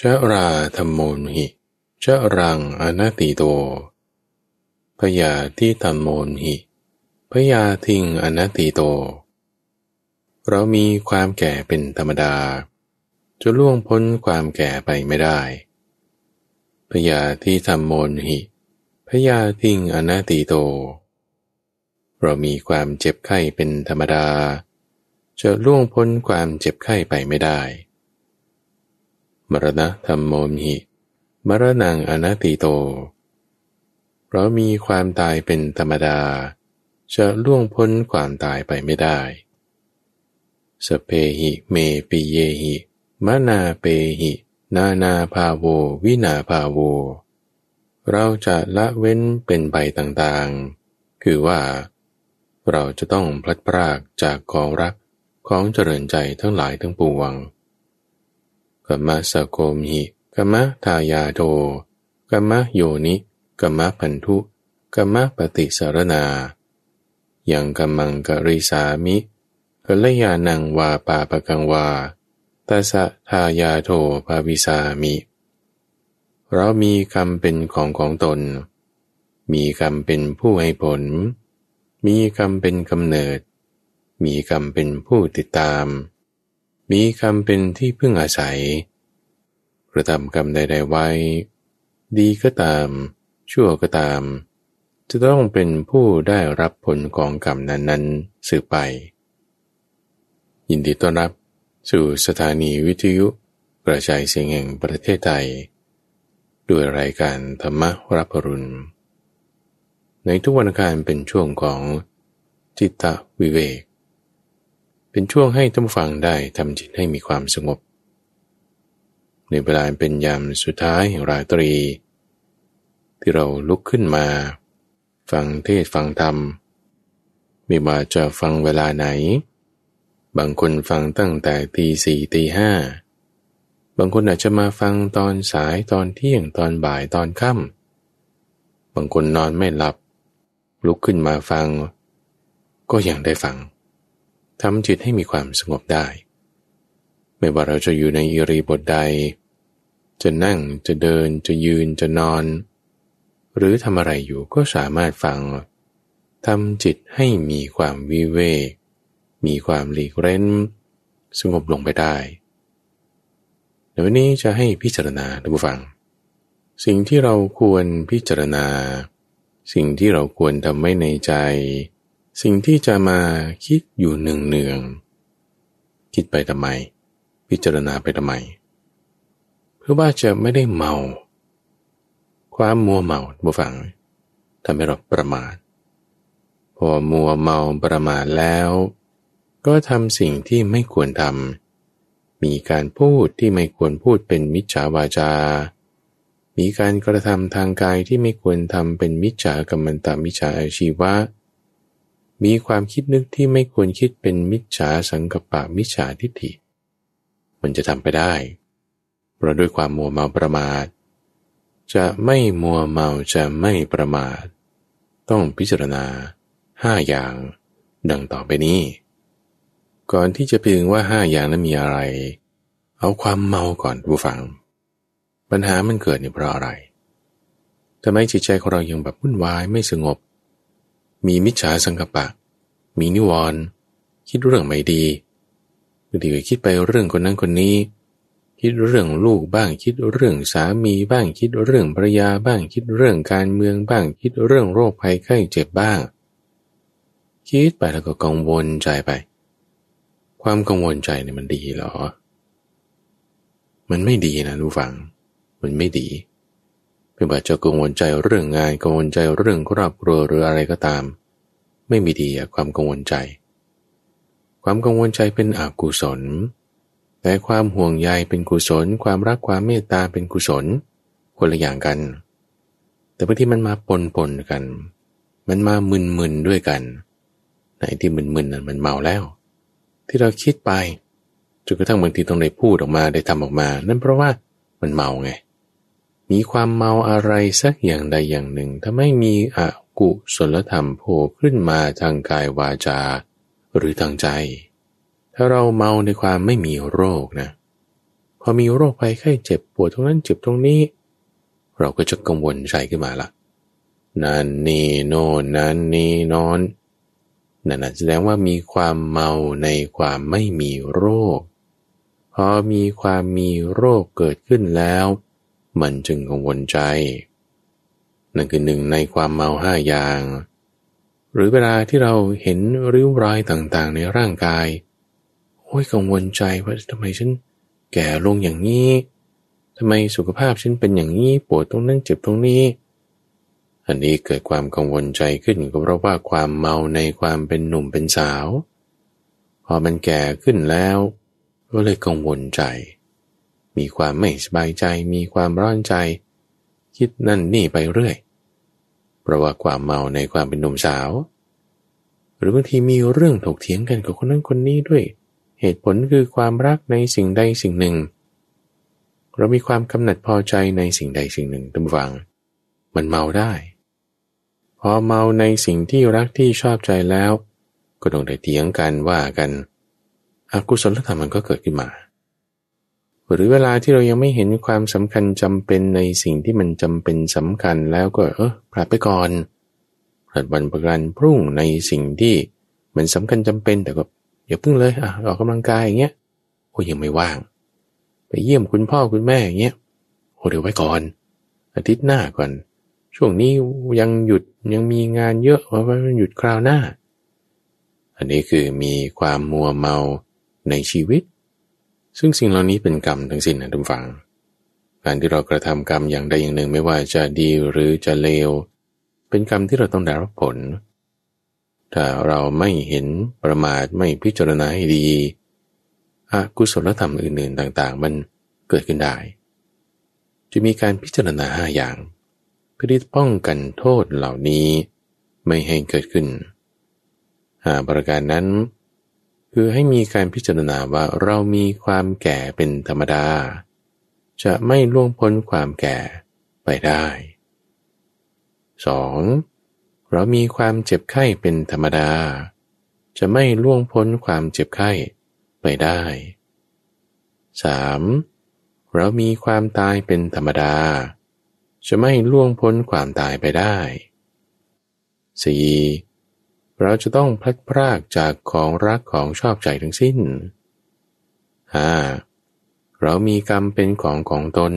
ชะราธรรมโมหิชะรังอนัตติโต พยาที่ธรรมโมหิพยาทิงอนัตติโต เรามีความแก่เป็นธรรมดา จะล่วงพ้นความแก่ไปไม่ได้ พยาที่ธรรมโมหิพยาทิงอนัตติโต เรามีความเจ็บไข้เป็นธรรมดา จะล่วงพ้นความเจ็บไข้ไปไม่ได้ มรณะธรรมโมหิมรณังอนัตติโต เพราะมีความตายเป็นธรรมดา จะล่วงพ้นความตายไปไม่ได้ สเพหิเมปิเยหิมนาเปหิ นานาภาโว วินาภาโว เราจะละเว้นเป็นไปต่างๆ คือว่า เราจะต้องพลัดพรากจากกองรักของเจริญใจทั้งหลายทั้งปวง กัมมะสโกมิกัมมะทายาโทกัมมะโยนิกัมมะพันธุกัมมะปฏิสารนา ยังกัมมังกริสามิกัลยานังวาปาปกังวาตาสะทายาโทภาวิสามิเรามีกรรมเป็นของของตน มีกรรมเป็นผู้ให้ผล มีกรรมเป็นกำเนิด มีกรรมเป็นผู้ติดตาม มีคำเป็นที่พึ่งอาศัย กระทำกรรมใดๆไว้ ดีก็ตาม ชั่วก็ตาม จะต้องเป็นผู้ได้รับผลของกรรมนั้น ๆ สืบไป ยินดีต้อนรับสู่สถานีวิทยุกระจายเสียงแห่งประเทศไทย ด้วยรายการธรรมรับปรุณ ในทุกวันการเป็นช่วงของจิตตวิเวก เป็นช่วงให้ท่านฟังได้ทำจิตให้มีความสงบ ในเวลาเป็นยามสุดท้ายแห่งราตรี ที่เราลุกขึ้นมา ฟังเทศฟังธรรม ไม่ว่าจะฟังเวลาไหน บางคนฟังตั้งแต่ตีสี่ตีห้าบางคนอาจจะมาฟังตอนสายตอนเที่ยงตอนบ่ายตอนค่ำบางคนนอนไม่หลับ ลุกขึ้นมาฟัง ก็ยังได้ฟัง ทำจิตให้มีความสงบได้ ไม่ว่าเราจะอยู่ในอิริบทใด จะนั่งจะเดินจะยืนจะนอน หรือทำอะไรอยู่ก็สามารถฟังทำจิตให้มีความวิเวก มีความหลีกเร้น สงบลงไปได้เดี๋ยวนี้จะให้พิจารณาท่านผู้ฟัง สิ่งที่เราควรพิจารณา สิ่งที่เราควรทำไว้ในใจ สิ่งที่จะมาคิดอยู่หนึ่งเนือง คิดไปทำไม พิจารณาไปทำไม เพื่อว่าจะไม่ได้เมา ความมัวเมาบุฟังทำให้เราประมาทพอมัวเมาประมาทแล้ว ก็ทำสิ่งที่ไม่ควรทำมีการพูดที่ไม่ควรพูดเป็นมิจฉาวาจา มีการกระทำทางกายที่ไม่ควรทำเป็นมิจฉากรรมันตามิจฉาอาชีวะ มีความคิดนึกที่ไม่ควรคิดเป็นมิจฉาสังกปะมิจฉาทิฏฐิ มันจะทำไปได้ เพราะด้วยความมัวเมาประมาท จะไม่มัวเมาจะไม่ประมาท ต้องพิจารณาห้าอย่าง ดังต่อไปนี้ ก่อนที่จะพึงว่าห้าอย่างนั้นมีอะไร เอาความเมาก่อนผู้ฟัง ปัญหามันเกิดเนี่ยเพราะอะไรทำไมจิตใจของเรายังแบบวุ่นวายไม่สงบ มีมิจฉาสังกปะ มีนิวรณ์คิดเรื่องไม่ดีบางทีก็คิดไปเรื่องคนนั้นคนนี้ คิดเรื่องลูกบ้าง คิดเรื่องสามีบ้าง คิดเรื่องภรรยาบ้าง คิดเรื่องการเมืองบ้าง คิดเรื่องโรคภัยไข้เจ็บบ้าง คิดไปแล้วก็กังวลใจไป ความกังวลใจเนี่ยมันดีหรอ มันไม่ดีนะทุกฝัง มันไม่ดี ไม่ว่าจะกังวลใจเรื่องงานกังวลใจเรื่องครอบครัวหรืออะไรก็ตาม ไม่มีดีความกังวลใจ ความกังวลใจเป็นอกุศล แต่ความห่วงใยเป็นกุศล ความรักความเมตตาเป็นกุศลคนละอย่างกัน แต่บางทีมันมาปนปนกัน มันมามึนมึนด้วยกัน ไหนที่มึนมึนนั้นมันเมาแล้ว ที่เราคิดไปจนกระทั่งบางทีต้องได้พูดออกมาได้ทำออกมา นั่นเพราะว่ามันเมาไง มีความเมาอะไรสักอย่างใดอย่างหนึ่ง ถ้าไม่มีอกุศลธรรมโผล่ขึ้นมาทางกายวาจา หรือทางใจ ถ้าเราเมาในความไม่มีโรคนะ พอมีโรคภัยไข้เจ็บปวดตรงนั้นเจ็บตรงนี้ เราก็จะกังวลใจขึ้นมาละนั่นนี่โน่นนั่นนี่นอนนั่นแสดงว่ามีความเมาในความไม่มีโรค พอมีความมีโรคเกิดขึ้นแล้ว มันจึงกังวลใจ นั่นคือหนึ่งในความเมาห้าอย่าง หรือเวลาที่เราเห็นริ้วรอยต่างๆ ในร่างกาย โอ้ยกังวลใจว่าทำไมฉันแก่ลงอย่างนี้ทำไมสุขภาพฉันเป็นอย่างนี้ปวดตรงนั้นเจ็บตรงนี้ อันนี้เกิดความกังวลใจขึ้นก็เพราะว่าความเมาในความเป็นหนุ่มเป็นสาว พอมันแก่ขึ้นแล้ว ก็เลยกังวลใจ มีความไม่สบายใจ มีความร้อนใจ คิดนั่นนี่ไปเรื่อย เพราะว่าความเมาในความเป็นหนุ่มสาว หรือบางทีมีเรื่องถกเถียงกันกับคนนั้นคนนี้ด้วย เหตุผลคือความรักในสิ่งใดสิ่งหนึ่ง เรามีความกำหนัดพอใจในสิ่งใดสิ่งหนึ่งตั้งฟัง มันเมาได้ พอเมาในสิ่งที่รักที่ชอบใจแล้ว ก็ต้องได้เถียงกันว่ากัน อกุศลธรรมมันก็เกิดขึ้นมา หรือเวลาที่เรายังไม่เห็นความสำคัญจำเป็นในสิ่งที่มันจำเป็นสำคัญแล้วก็เออผลัดไปก่อนผลัดวันประกันพรุ่งในสิ่งที่มันสำคัญจำเป็นแต่ก็อย่าพึ่งเลยอะออกกำลังกายอย่างเงี้ยโอ้ยังไม่ว่าง ไปเยี่ยมคุณพ่อคุณแม่อย่างเงี้ยโอ้เดี๋ยวไว้ก่อน อาทิตย์หน้าก่อน ช่วงนี้ยังหยุดยังมีงานเยอะว่ามันหยุดคราวหน้า อันนี้คือมีความมัวเมาในชีวิต ซึ่งสิ่งเหล่านี้เป็นกรรมทั้งสิ้นนะทุกฝัง การที่เรากระทำกรรมอย่างใดอย่างหนึ่งไม่ว่าจะดีหรือจะเลว เป็นกรรมที่เราต้องได้รับผล ถ้าเราไม่เห็นประมาทไม่พิจารณาให้ดีอกุศลธรรมอื่นๆต่างๆ มันเกิดขึ้นได้ จะมีการพิจารณาห้าอย่างเพื่อที่ป้องกันโทษเหล่านี้ไม่ให้เกิดขึ้นหาประการนั้น คือให้มีการพิจารณาว่าเรามีความแก่เป็นธรรมดา จะไม่ล่วงพ้นความแก่ไปได้ 2. เรามีความเจ็บไข้เป็นธรรมดา จะไม่ล่วงพ้นความเจ็บไข้ไปได้ 3. เรามีความตายเป็นธรรมดา จะไม่ล่วงพ้นความตายไปได้ 4. เราจะต้องพลัดพรากจากของรักของชอบใจทั้งสิ้น 5. เรามีกรรมเป็นของของตน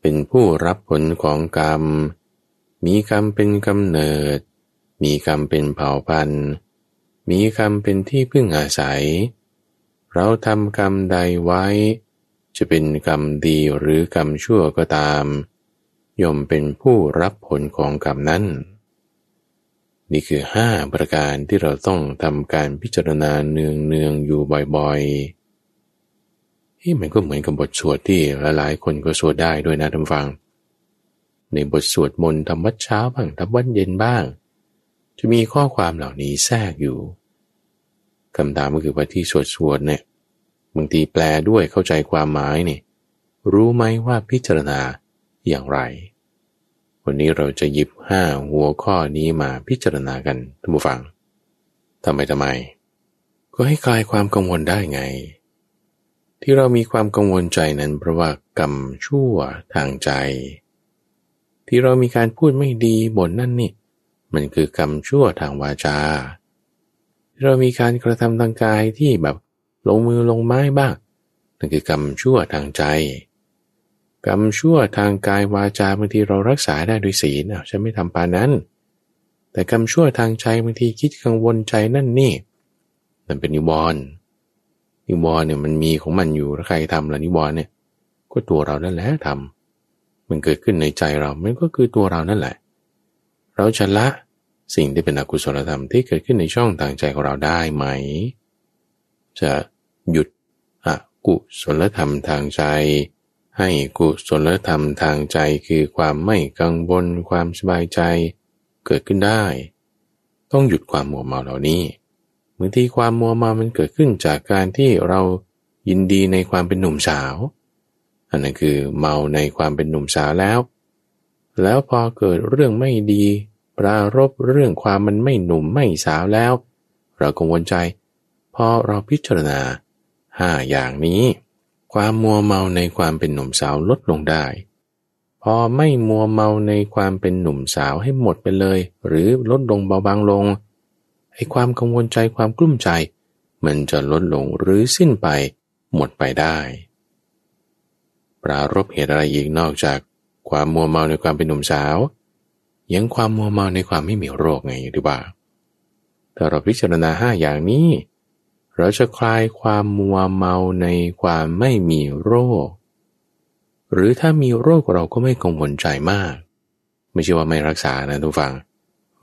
เป็นผู้รับผลของกรรม มีกรรมเป็นกำเนิด มีกรรมเป็นเผ่าพันธุ์ มีกรรมเป็นที่พึ่งอาศัย เราทำกรรมใดไว้ จะเป็นกรรมดีหรือกรรมชั่วก็ตาม ย่อมเป็นผู้รับผลของกรรมนั้น นี่คือห้าประการที่เราต้องทำการพิจารณาเนืองเนืองอยู่บ่อยๆที่มันก็เหมือนกับบทสวดที่หลายๆคนก็สวดได้ด้วยนะท่านฟัง ในบทสวดมนต์ทำวัดเช้าบ้างทำวัดเย็นบ้าง จะมีข้อความเหล่านี้แทรกอยู่คำถามก็คือว่าที่สวดสวดเนี่ยบางทีแปลด้วยเข้าใจความหมายนี่รู้ไหมว่าพิจารณาอย่างไร วันนี้เราจะหยิบห้าหัวข้อนี้มาพิจารณากันท่านผู้ฟังทำไมทำไม ก็ให้คลายความกังวลได้ไง ที่เรามีความกังวลใจนั้นเพราะว่ากรรมชั่วทางใจ ที่เรามีการพูดไม่ดีบ่นนั่นนี่ มันคือกรรมชั่วทางวาจาที่เรามีการกระทำทางกายที่แบบลงมือลงไม้บ้างนั่นคือกรรมชั่วทางใจ กรรมชั่วทางกายวาจาบางทีเรารักษาได้ด้วยศีลฉันไม่ทำปานั้น แต่กรรมชั่วทางใจบางทีคิดกังวลใจนั่นนี่นั่นเป็นนิวรณ์นิวรณ์เนี่ยมันมีของมันอยู่ถ้าใครทำล้วนิวรณ์เนี่ย ก็ตัวเรานั่นแหละทำมันเกิดขึ้นในใจเรา มันก็คือตัวเรานั่นแหละ เราจะละสิ่งที่เป็นอกุศลธรรมที่เกิดขึ้นในช่องทางใจของเราได้ไหม จะหยุดอกุศลธรรมทางใจ ให้กุศลธรรมทางใจคือความไม่กังวลความสบายใจ เกิดขึ้นได้ ต้องหยุดความมัวเมาเหล่านี้บางทีความมัวเมามันเกิดขึ้นจากการที่เรายินดีในความเป็นหนุ่มสาว อันนั้นคือเมาในความเป็นหนุ่มสาวแล้ว แล้วพอเกิดเรื่องไม่ดี ปรารบเรื่องความมันไม่หนุ่มไม่สาวแล้ว เรากังวลใจ พอเราพิจารณาห้าอย่างนี้ ความมัวเมาในความเป็นหนุ่มสาวลดลงได้ พอไม่มัวเมาในความเป็นหนุ่มสาวให้หมดไปเลย หรือลดลงเบาบางลงไอ้ความกังวลใจความกลุ้มใจ มันจะลดลงหรือสิ้นไปหมดไปได้ ปรารบเหตุอะไรอีกนอกจากความมัวเมาในความเป็นหนุ่มสาว ยังความมัวเมาในความไม่มีโรคไงดีว่าถ้าเราพิจารณาห้าอย่างนี้ เราจะคลายความมัวเมาในความไม่มีโรค หรือถ้ามีโรคเราก็ไม่กังวลใจมาก ไม่ใช่ว่าไม่รักษานะทุกฝัง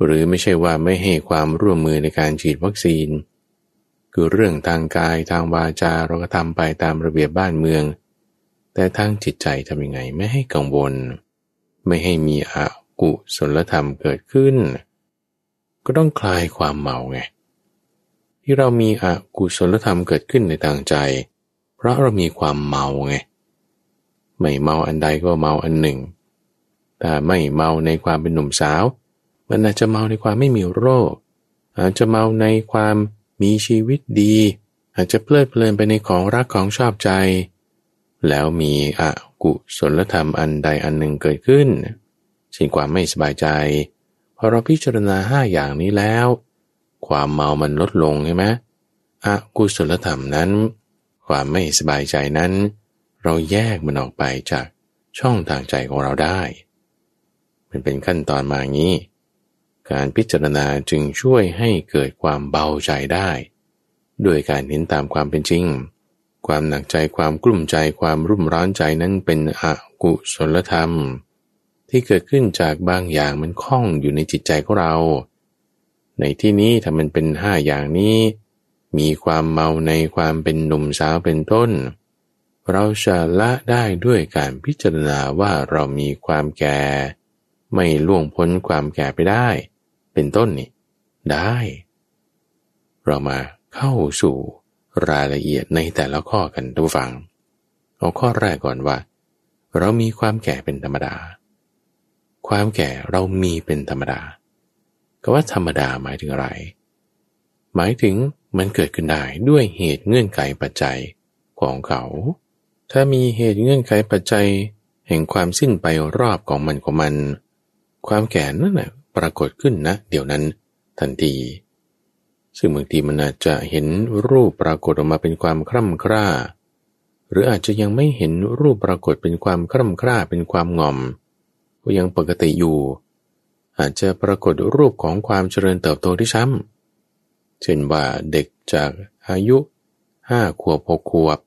หรือไม่ใช่ว่าไม่ให้ความร่วมมือในการฉีดวัคซีน คือเรื่องทางกายทางวาจาเราก็ทำไปตามระเบียบบ้านเมือง แต่ทางจิตใจทำยังไงไม่ให้กังวล ไม่ให้มีอกุศลธรรมเกิดขึ้น ก็ต้องคลายความเมาไง ที่เรามีอกุศลธรรมเกิดขึ้นในทางใจ เพราะเรามีความเมาไง ไม่เมาอันใดก็เมาอันหนึ่ง แต่ไม่เมาในความเป็นหนุ่มสาว มันอาจจะเมาในความไม่มีโรค อาจจะเมาในความมีชีวิตดี อาจจะเพลิดเพลินไปในของรักของชอบใจ แล้วมีอกุศลธรรมอันใดอันหนึ่งเกิดขึ้นสิ่งความไม่สบายใจ พอเราพิจารณาห้าอย่างนี้แล้ว ความเมามันลดลงใช่ไหมอกุศลธรรมนั้น ความไม่สบายใจนั้น เราแยกมันออกไปจากช่องทางใจของเราได้ มันเป็นขั้นตอนมาอย่างนี้ การพิจารณาจึงช่วยให้เกิดความเบาใจได้ด้วยการเห็นตามความเป็นจริง ความหนักใจความกลุ่มใจความรุ่มร้อนใจนั้นเป็นอกุศลธรรม ที่เกิดขึ้นจากบางอย่างมันคล้องอยู่ในจิตใจของเรา ในที่นี้ถ้ามันเป็นห้าอย่างนี้ มีความเมาในความเป็นหนุ่มสาวเป็นต้น เราจะละได้ด้วยการพิจารณาว่าเรามีความแก่ ไม่ล่วงพ้นความแก่ไปได้ เป็นต้นนี่ได้ เรามาเข้าสู่รายละเอียดในแต่ละข้อกันทุกฝัง เอาข้อแรกก่อนว่า เรามีความแก่เป็นธรรมดา ความแก่เรามีเป็นธรรมดา ก็ว่าธรรมดาหมายถึงอะไร หมายถึงมันเกิดขึ้นได้ด้วยเหตุเงื่อนไขปัจจัยของเขา ถ้ามีเหตุเงื่อนไขปัจจัย แห่งความสิ้นไปรอบของมันของมัน ความแก่นั่นแหละปรากฏขึ้นนะ เดี๋ยวนั้นทันที ซึ่งบางทีมันอาจจะเห็นรูปปรากฏออกมาเป็นความคร่ำคร่า หรืออาจจะยังไม่เห็นรูปปรากฏเป็นความคร่ำคร่าเป็นความงอมก็ยังปกติอยู่ อาจจะปรากฏรูปของความเจริญเติบโตที่ช้ำเช่นว่าเด็กจากอายุห้าขวบหกขวบ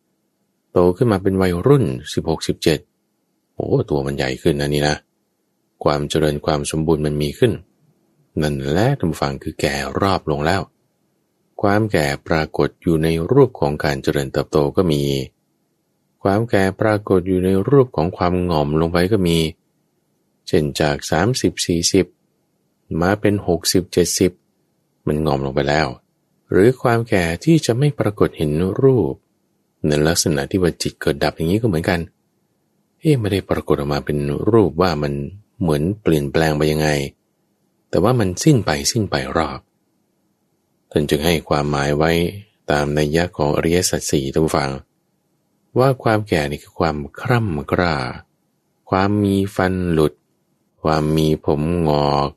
โตขึ้นมาเป็นวัยรุ่นสิบหกสิบเจ็ดโอ้ตัวมันใหญ่ขึ้นนะนี่นะ ความเจริญความสมบูรณ์มันมีขึ้น นั่นแหละทุกฝังคือแก่รอบลงแล้ว ความแก่ปรากฏอยู่ในรูปของการเจริญเติบโตก็มี ความแก่ปรากฏอยู่ในรูปของความง่อมลงไปก็มี เช่นจาก 30-40 มาเป็น60-70มันงอมลงไปแล้ว หรือความแก่ที่จะไม่ปรากฏเห็นรูปในลักษณะที่ว่าจิตเกิดดับอย่างนี้ก็เหมือนกันเอ๊ไม่ได้ปรากฏออกมาเป็นรูปว่ามันเหมือนเปลี่ยนแปลงไปยังไง แต่ว่ามันสิ้นไปสิ้นไปรอบท่านจึงให้ความหมายไว้ตามในยะของอริยสัจสี่ทุกฝัง ว่าความแก่นี่คือความคร่ำกร้า ความมีฟันหลุด ความมีผมงอก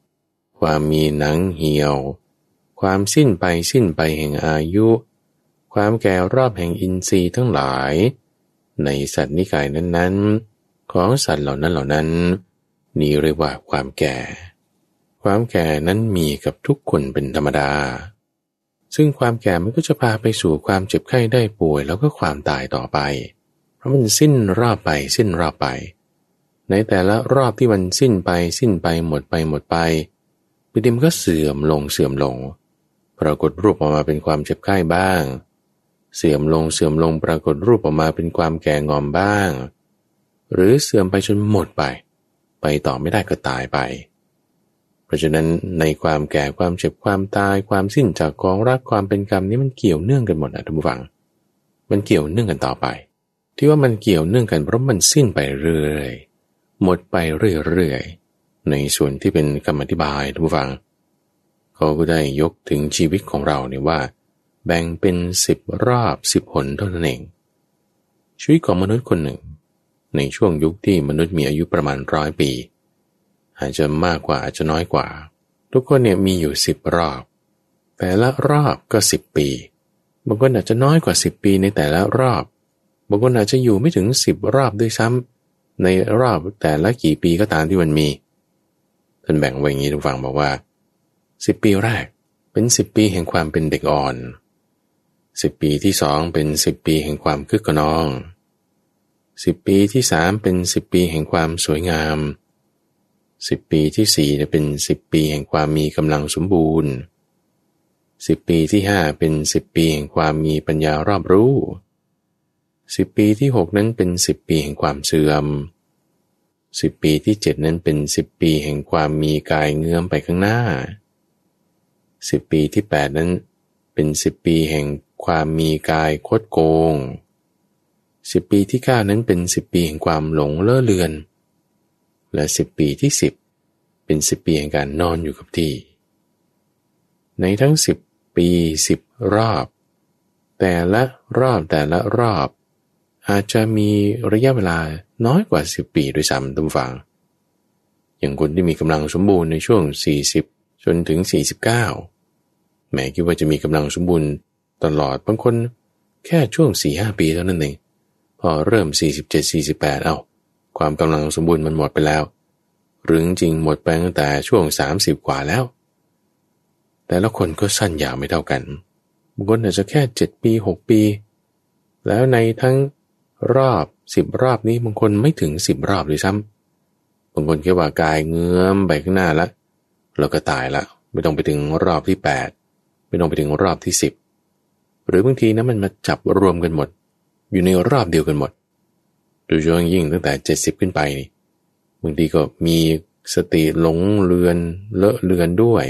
ความมีหนังเหี่ยว ความสิ้นไปสิ้นไปแห่งอายุ ความแก่รอบแห่งอินทรีย์ทั้งหลาย ในสัตว์นิกายนั้นๆ ของสัตว์เหล่านั้นเหล่านั้น นี่เรียกว่าความแก่ ความแก่นั้นมีกับทุกคนเป็นธรรมดา ซึ่งความแก่มันก็จะพาไปสู่ความเจ็บไข้ได้ป่วย แล้วก็ความตายต่อไป เพราะมันสิ้นรอบไปสิ้นรอบไป ในแต่ละรอบที่มันสิ้นไปสิ้นไปหมดไปหมดไปป ฏิมก็เสื่อมลงเสื่อมลง ปรากฏรูปออกมาเป็นความเจ็บไข้บ้าง เสื่อมลงเสื่อมลงปรากฏรูปออกมาเป็นความแก่งอมบ้าง หรือเสื่อมไปจนหมดไป ไปต่อไม่ได้ก็ตายไป เพราะฉะนั้นในความแก่ความเจ็บความตายความสิ้นจากกองรักความเป็นกรรมนี้มันเกี่ยวเนื่องกันหมดนะทุกฝัง มันเกี่ยวเนื่องกันต่อไป ที่ว่ามันเกี่ยวเนื่องกันเพราะมันสิ้นไปเรื่อยหมดไปเรื่อยๆ ในส่วนที่เป็นคำอธิบายทุกฟัง เขาก็ได้ยกถึงชีวิตของเราเนี่ยว่า แบ่งเป็นสิบรอบสิบหนเท่านั้นเอง ชีวิตของมนุษย์คนหนึ่ง ในช่วงยุคที่มนุษย์มีอายุประมาณร้อยปี อาจจะมากกว่าอาจจะน้อยกว่า ทุกคนเนี่ยมีอยู่สิบรอบ แต่ละรอบก็สิบปีบางคนอาจจะน้อยกว่าสิบปีในแต่ละรอบ บางคนอาจจะอยู่ไม่ถึงสิบรอบด้วยซ้ำในรอบแต่ละกี่ปีก็ตามที่มันมี ท่านแบ่งไว้อย่างนี้ทุกฝั่งบอกว่าสิบปีแรกเป็นสิบปีแห่งความเป็นเด็กอ่อนสิบปีที่สองเป็นสิบปีแห่งความคึกขนองสิบปีที่สามเป็นสิบปีแห่งความสวยงามสิบปีที่สี่เป็นสิบปีแห่งความมีกำลังสมบูรณ์สิบปีที่ห้าเป็นสิบปีแห่งความมีปัญญารอบรู้สิบปีที่หกนั้นเป็นสิบปีแห่งความเสื่อม สิบปีที่เจ็ดนั้นเป็นสิบปีแห่งความมีกายเงื้อมไปข้างหน้าสิบปีที่แปดนั้น เป็นสิบปีแห่งความมีกายคดโกงสิบปีที่เก้านั้นเป็นสิบปีแห่งความหลงเล่อเลือน และสิบปีที่สิบเป็นสิบปีแห่งการนอนอยู่กับที่ ในทั้งสิบปีสิบรอบ แต่ละรอบแต่ละรอบ อาจจะมีระยะเวลาน้อยกว่าสิบปีด้วยซ้ำตุ้มฟัง อย่างคนที่มีกำลังสมบูรณ์ในช่วง 40 จนถึง 49 แม้คิดว่าจะมีกำลังสมบูรณ์ตลอดบางคนแค่ช่วง 4-5 ปีเท่านั้นเองพอเริ่ม 47-48 เอา้า ความกำลังสมบูรณ์มันหมดไปแล้วหรือจริงหมดไปตั้งแต่ช่วง 30 กว่าแล้ว แต่ละคนก็สั้นยาวไม่เท่ากันบางคนอาจจะแค่ 7 ปี 6 ปี แล้วในทั้ง รอบสิบรอบนี้บางคนไม่ถึงสิบรอบเลยซ้ำบางคนแค่ว่ากายเงื้อมไปข้างหน้าละแล้วก็ตายละไม่ต้องไปถึงรอบที่แปดไม่ต้องไปถึงรอบที่สิบหรือบางทีนะมันมาจับรวมกันหมด อยู่ในรอบเดียวกันหมดโดยเฉพาะยิ่งตั้งแต่เจ็ดสิบขึ้นไปนี่บางทีก็มีสติหลงเลือนเลอะเลือนด้วย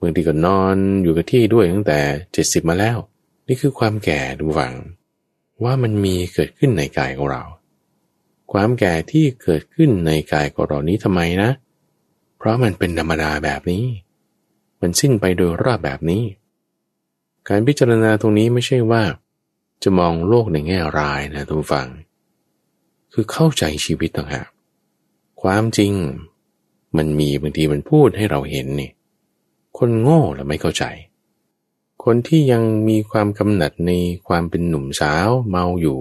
บางทีก็นอนอยู่กับที่ด้วยตั้งแต่เจ็ดสิบมาแล้ว นี่คือความแก่ดูฝัง ว่ามันมีเกิดขึ้นในกายของเรา ความแก่ที่เกิดขึ้นในกายของเรานี้ทำไมนะ เพราะมันเป็นธรรมดาแบบนี้ มันสิ้นไปโดยรอบแบบนี้ การพิจารณาตรงนี้ไม่ใช่ว่า จะมองโลกในแง่ร้ายนะทุกฝัง คือเข้าใจชีวิตต่างหากความจริงมันมีบางทีมันพูดให้เราเห็นนี่ คนโง่แล้วไม่เข้าใจ คนที่ยังมีความกำหนัดในความเป็นหนุ่มสาวเมาอยู่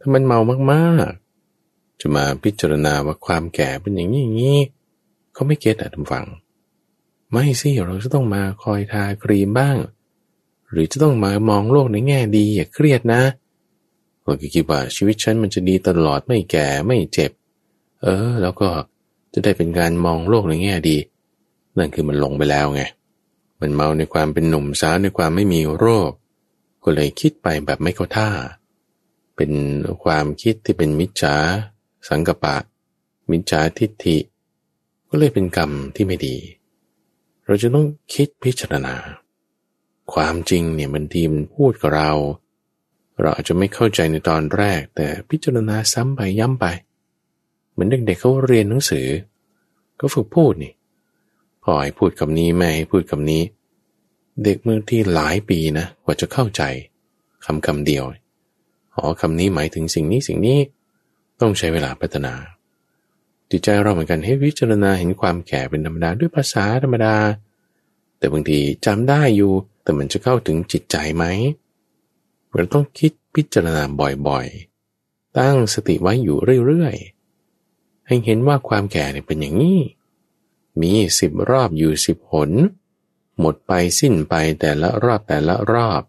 ถ้ามันเมามากๆ จะมาพิจารณาว่าความแก่เป็นอย่างนี้อย่างนี้เขาไม่เก็ตอะทุกฝัง ไม่สิเราจะต้องมาคอยทาครีมบ้าง หรือจะต้องมามองโลกในแง่ดีอย่าเครียดนะเราคิดว่าชีวิตฉันมันจะดีตลอดไม่แก่ไม่เจ็บ เออ แล้วก็จะได้เป็นการมองโลกในแง่ดี นั่นคือมันลงไปแล้วไง มันเมาในความเป็นหนุ่มสาวในความไม่มีโรค ก็เลยคิดไปแบบไม่เข้าท่า เป็นความคิดที่เป็นมิจฉาสังกปะ มิจฉาทิฏฐิ ก็เลยเป็นกรรมที่ไม่ดี เราจะต้องคิดพิจารณา ความจริงเนี่ยมันทีมันพูดกับเรา เราอาจจะไม่เข้าใจในตอนแรก แต่พิจารณาซ้ำไปย้ำไป เหมือนเด็กๆเขาเรียนหนังสือ ก็ฝึกพูดนี่ พ่อให้พูดคำนี้แม่ให้พูดคำนี้ เด็กเมื่อที่หลายปีนะกว่าจะเข้าใจคำคำเดียวอ๋อคำนี้หมายถึงสิ่งนี้สิ่งนี้ต้องใช้เวลาพัฒนา จิตใจเราเหมือนกันให้วิจารณาเห็นความแก่เป็นธรรมดาด้วยภาษาธรรมดา แต่บางทีจำได้อยู่แต่มันจะเข้าถึงจิตใจไหมเราต้องคิดพิจารณาบ่อยๆ ตั้งสติไว้อยู่เรื่อยๆ ให้เห็นว่าความแก่เนี่ยเป็นอย่างนี้ มีสิบรอบอยู่สิบหน หมดไปสิ้นไปแต่ละรอบแต่ละรอบ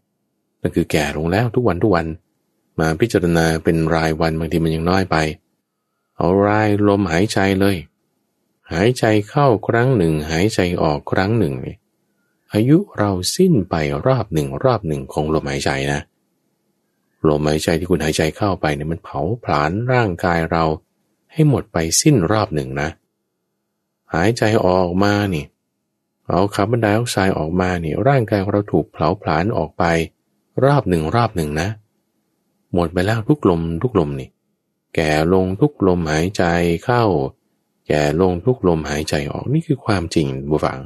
นั่นคือแก่ลงแล้วทุกวันทุกวัน มาพิจารณาเป็นรายวันบางทีมันยังน้อยไป เอารายลมหายใจเลย หายใจเข้าครั้งหนึ่ง หายใจออกครั้งหนึ่งอายุเราสิ้นไปรอบหนึ่งรอบหนึ่งของลมหายใจนะลมหายใจที่คุณหายใจเข้าไปเนี่ยมันเผาผลาญร่างกายเราให้หมดไปสิ้นรอบหนึ่งนะเหายใจออกมานี่เอาคาร์บอนไดออกไซด์ออกมานี่ร่างกายเราถูกเผาผลาญออกไป รอบหนึ่งรอบหนึ่งนะ หมดไปแล้วทุกลมทุกลมนี่ แก่ลงทุกลมหายใจเข้า แก่ลงทุกลมหายใจออกนี่คือความจริงบุฟัง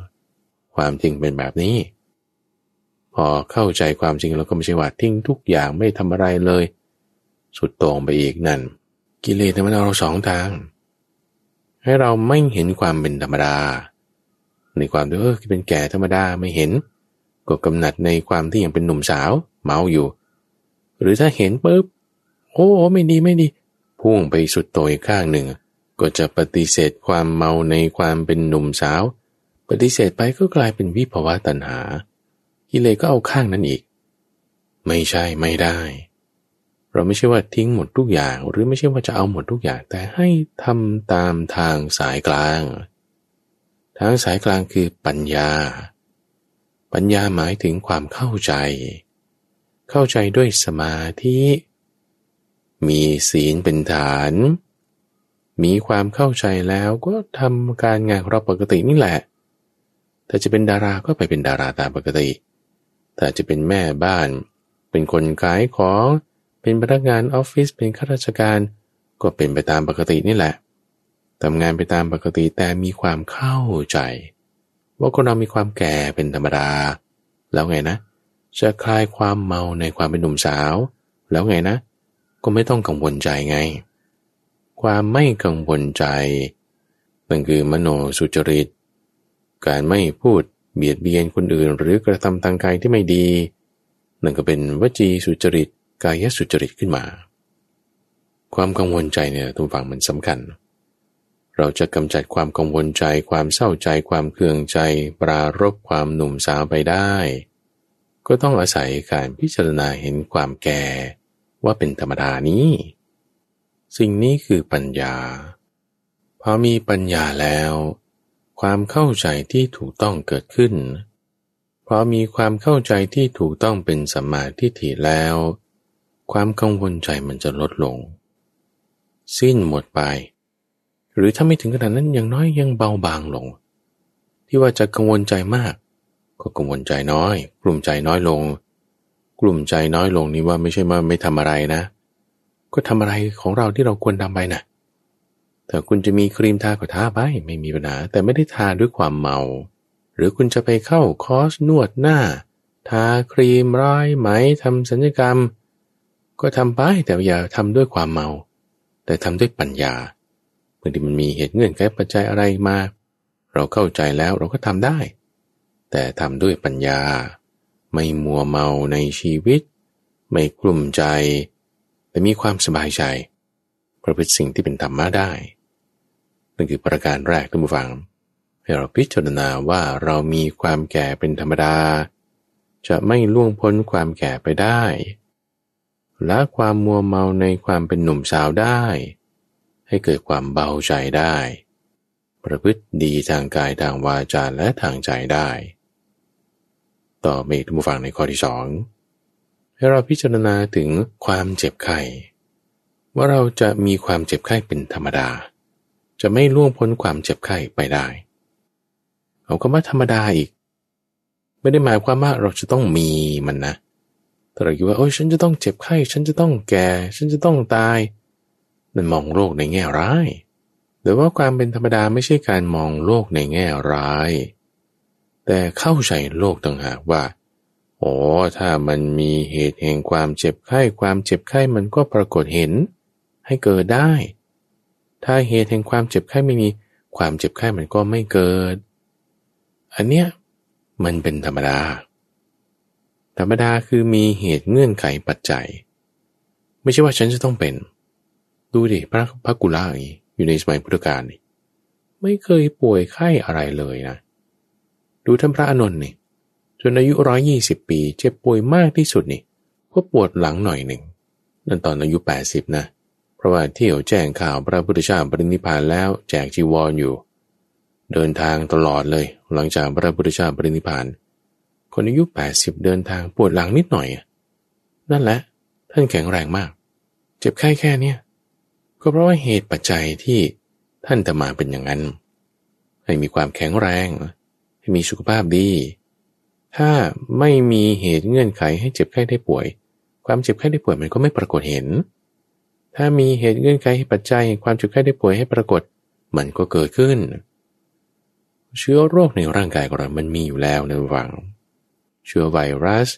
ความจริงเป็นแบบนี้ พอเข้าใจความจริงแล้วก็ไม่ใช่ว่าทิ้งทุกอย่างไม่ทำอะไรเลย สุดโต่งไปอีกนั่น กิเลสมันเอาเราสองทาง ให้เราไม่เห็นความเป็นธรรมดา ในความที่เออเป็นแก่ธรรมดาไม่เห็น ก็กำหนัดในความที่ยังเป็นหนุ่มสาว เมาอยู่ หรือถ้าเห็นปุ๊บโอ้ไม่ดีไม่ดี พุ่งไปสุดโต่งข้างหนึ่ง ก็จะปฏิเสธความเมาในความเป็นหนุ่มสาว ปฏิเสธไปก็กลายเป็นวิภวะตัณหากิเลสก็เอาข้างนั้นอีก ไม่ใช่ไม่ได้ เราไม่ใช่ว่าทิ้งหมดทุกอย่าง หรือไม่ใช่ว่าจะเอาหมดทุกอย่าง แต่ให้ทำตามทางสายกลาง ทางสายกลางคือปัญญา ปัญญาหมายถึงความเข้าใจ เข้าใจด้วยสมาธิ มีศีลเป็นฐาน มีความเข้าใจแล้วก็ทำการงานของเราปกตินี่แหละถ้าจะเป็นดาราก็ไปเป็นดาราตามปกติถ้าจะเป็นแม่บ้าน เป็นคนขายของ เป็นพนักงานออฟฟิศเป็นข้าราชการ ก็เป็นไปตามปกตินี่แหละทำงานไปตามปกติแต่มีความเข้าใจ ว่าคนเรามีความแก่เป็นธรรมดา แล้วไงนะ จะคลายความเมาในความเป็นหนุ่มสาว แล้วไงนะ ก็ไม่ต้องกังวลใจไง ความไม่กังวลใจนั่นคือมโนสุจริต การไม่พูดเบียดเบียนคนอื่น หรือกระทำทางกายที่ไม่ดี นั่นก็เป็นวจีสุจริต กายสุจริตขึ้นมา ความกังวลใจเนี่ยทุกฝั่งมันสำคัญ เราจะกำจัดความกังวลใจ ความเศร้าใจ ความเคืองใจ ปรารบความหนุ่มสาวไปได้ ก็ต้องอาศัยการพิจารณาเห็นความแก่ว่าเป็นธรรมดานี้ สิ่งนี้คือปัญญา พอมีปัญญาแล้ว ความเข้าใจที่ถูกต้องเกิดขึ้นพอมีความเข้าใจที่ถูกต้องเป็นสัมมาทิฏฐิแล้ว ความกังวลใจมันจะลดลง สิ้นหมดไป หรือถ้าไม่ถึงขนาดนั้นอยังน้อยยังเบาบางลง ที่ว่าจะกังวลใจมาก ก็กังวลใจน้อย กลุ่มใจน้อยลง กลุ่มใจน้อยลงนี้ว่าไม่ใช่ว่าไม่ทำอะไรนะ ก็ทำอะไรของเราที่เราควรทำไปนะ่ะแต่คุณจะมีครีมทาก็ทาไปไม่มีปัญหาแต่ไม่ได้ทาด้วยความเมา หรือคุณจะไปเข้าคอร์สนวดหน้าทาครีมร้อยไหมทำสัญญกรรม ก็ทำไปแต่อย่าทำด้วยความเมา แต่ทำด้วยปัญญาเมื่อที่มันมีเหตุเงื่อนไขปัจจัยอะไรมา เราเข้าใจแล้วเราก็ทำได้ แต่ทำด้วยปัญญา ไม่มัวเมาในชีวิต ไม่กลุ่มใจ แต่มีความสบายใจประพฤติสิ่งที่เป็นธรรมะได้นั่นคือประการแรกท่านผู้ฟัง ให้เราพิจารณาว่าเรามีความแก่เป็นธรรมดา จะไม่ล่วงพ้นความแก่ไปได้ ละความมัวเมาในความเป็นหนุ่มสาวได้ ให้เกิดความเบาใจได้ ประพฤติดีทางกายทางวาจาและทางใจได้ ต่อเมตุมูฟังในข้อที่สองให้เราพิจารณาถึงความเจ็บไข้ว่าเราจะมีความเจ็บไข้เป็นธรรมดา จะไม่ล่วงพ้นความเจ็บไข้ไปได้เอาก็ว่าธรรมดาอีก ไม่ได้หมายความว่าเราจะต้องมีมันนะ ถ้าเราคิดว่าโอ้ยฉันจะต้องเจ็บไข้ ฉันจะต้องแก่ ฉันจะต้องตาย นั่นมองโลกในแง่ร้ายแต่ว่าความเป็นธรรมดาไม่ใช่การมองโลกในแง่ร้าย แต่เข้าใจโลกต่างหากว่าโอ้ถ้ามันมีเหตุแห่งความเจ็บไข้ ความเจ็บไข้มันก็ปรากฏเห็น ให้เกิดได้ ถ้าเหตุแห่งความเจ็บไข้ไม่มี ความเจ็บไข้มันก็ไม่เกิด อันเนี้ยมันเป็นธรรมดา ธรรมดาคือมีเหตุเงื่อนไขปัจจัย ไม่ใช่ว่าฉันจะต้องเป็น ดูดิพระพระกุลาอยู่ในสมัยพุทธกาลนี่ไม่เคยป่วยไข้อะไรเลยนะ ดูท่านพระอนุนนี่จนอายุร้อยี่สิบปี เจ็บป่วยมากที่สุดนี่ก็ปวดหลังหน่อยหนึ่งนั่นตอนอายุแปดสิบนะ เพราะว่าเที่ยวแจ้งข่าวพระพุทธเจ้าปรินิพานแล้วแจกจีวรออยู่ เดินทางตลอดเลย หลังจากพระพุทธเจ้าปรินิพาน คนอายุแปดสิบเดินทางปวดหลังนิดหน่อย นั่นแหละ ท่านแข็งแรงมาก เจ็บไข้แค่เนี้ยก็เพราะว่าเหตุปัจจัยที่ท่านทำมาเป็นอย่างนั้น ให้มีความแข็งแรง ให้มีสุขภาพดี ถ้าไม่มีเหตุเงื่อนไขให้เจ็บไข้ได้ป่วย ความเจ็บไข้ได้ป่วยมันก็ไม่ปรากฏเห็น ถ้ามีเหตุเงื่อนไขให้ปัจจัยความเจ็บไข้ได้ป่วยให้ปรากฏ มันก็เกิดขึ้น เชื้อโรคในร่างกายของเรา มันมีอยู่แล้วในวัง เชื้อไวรัส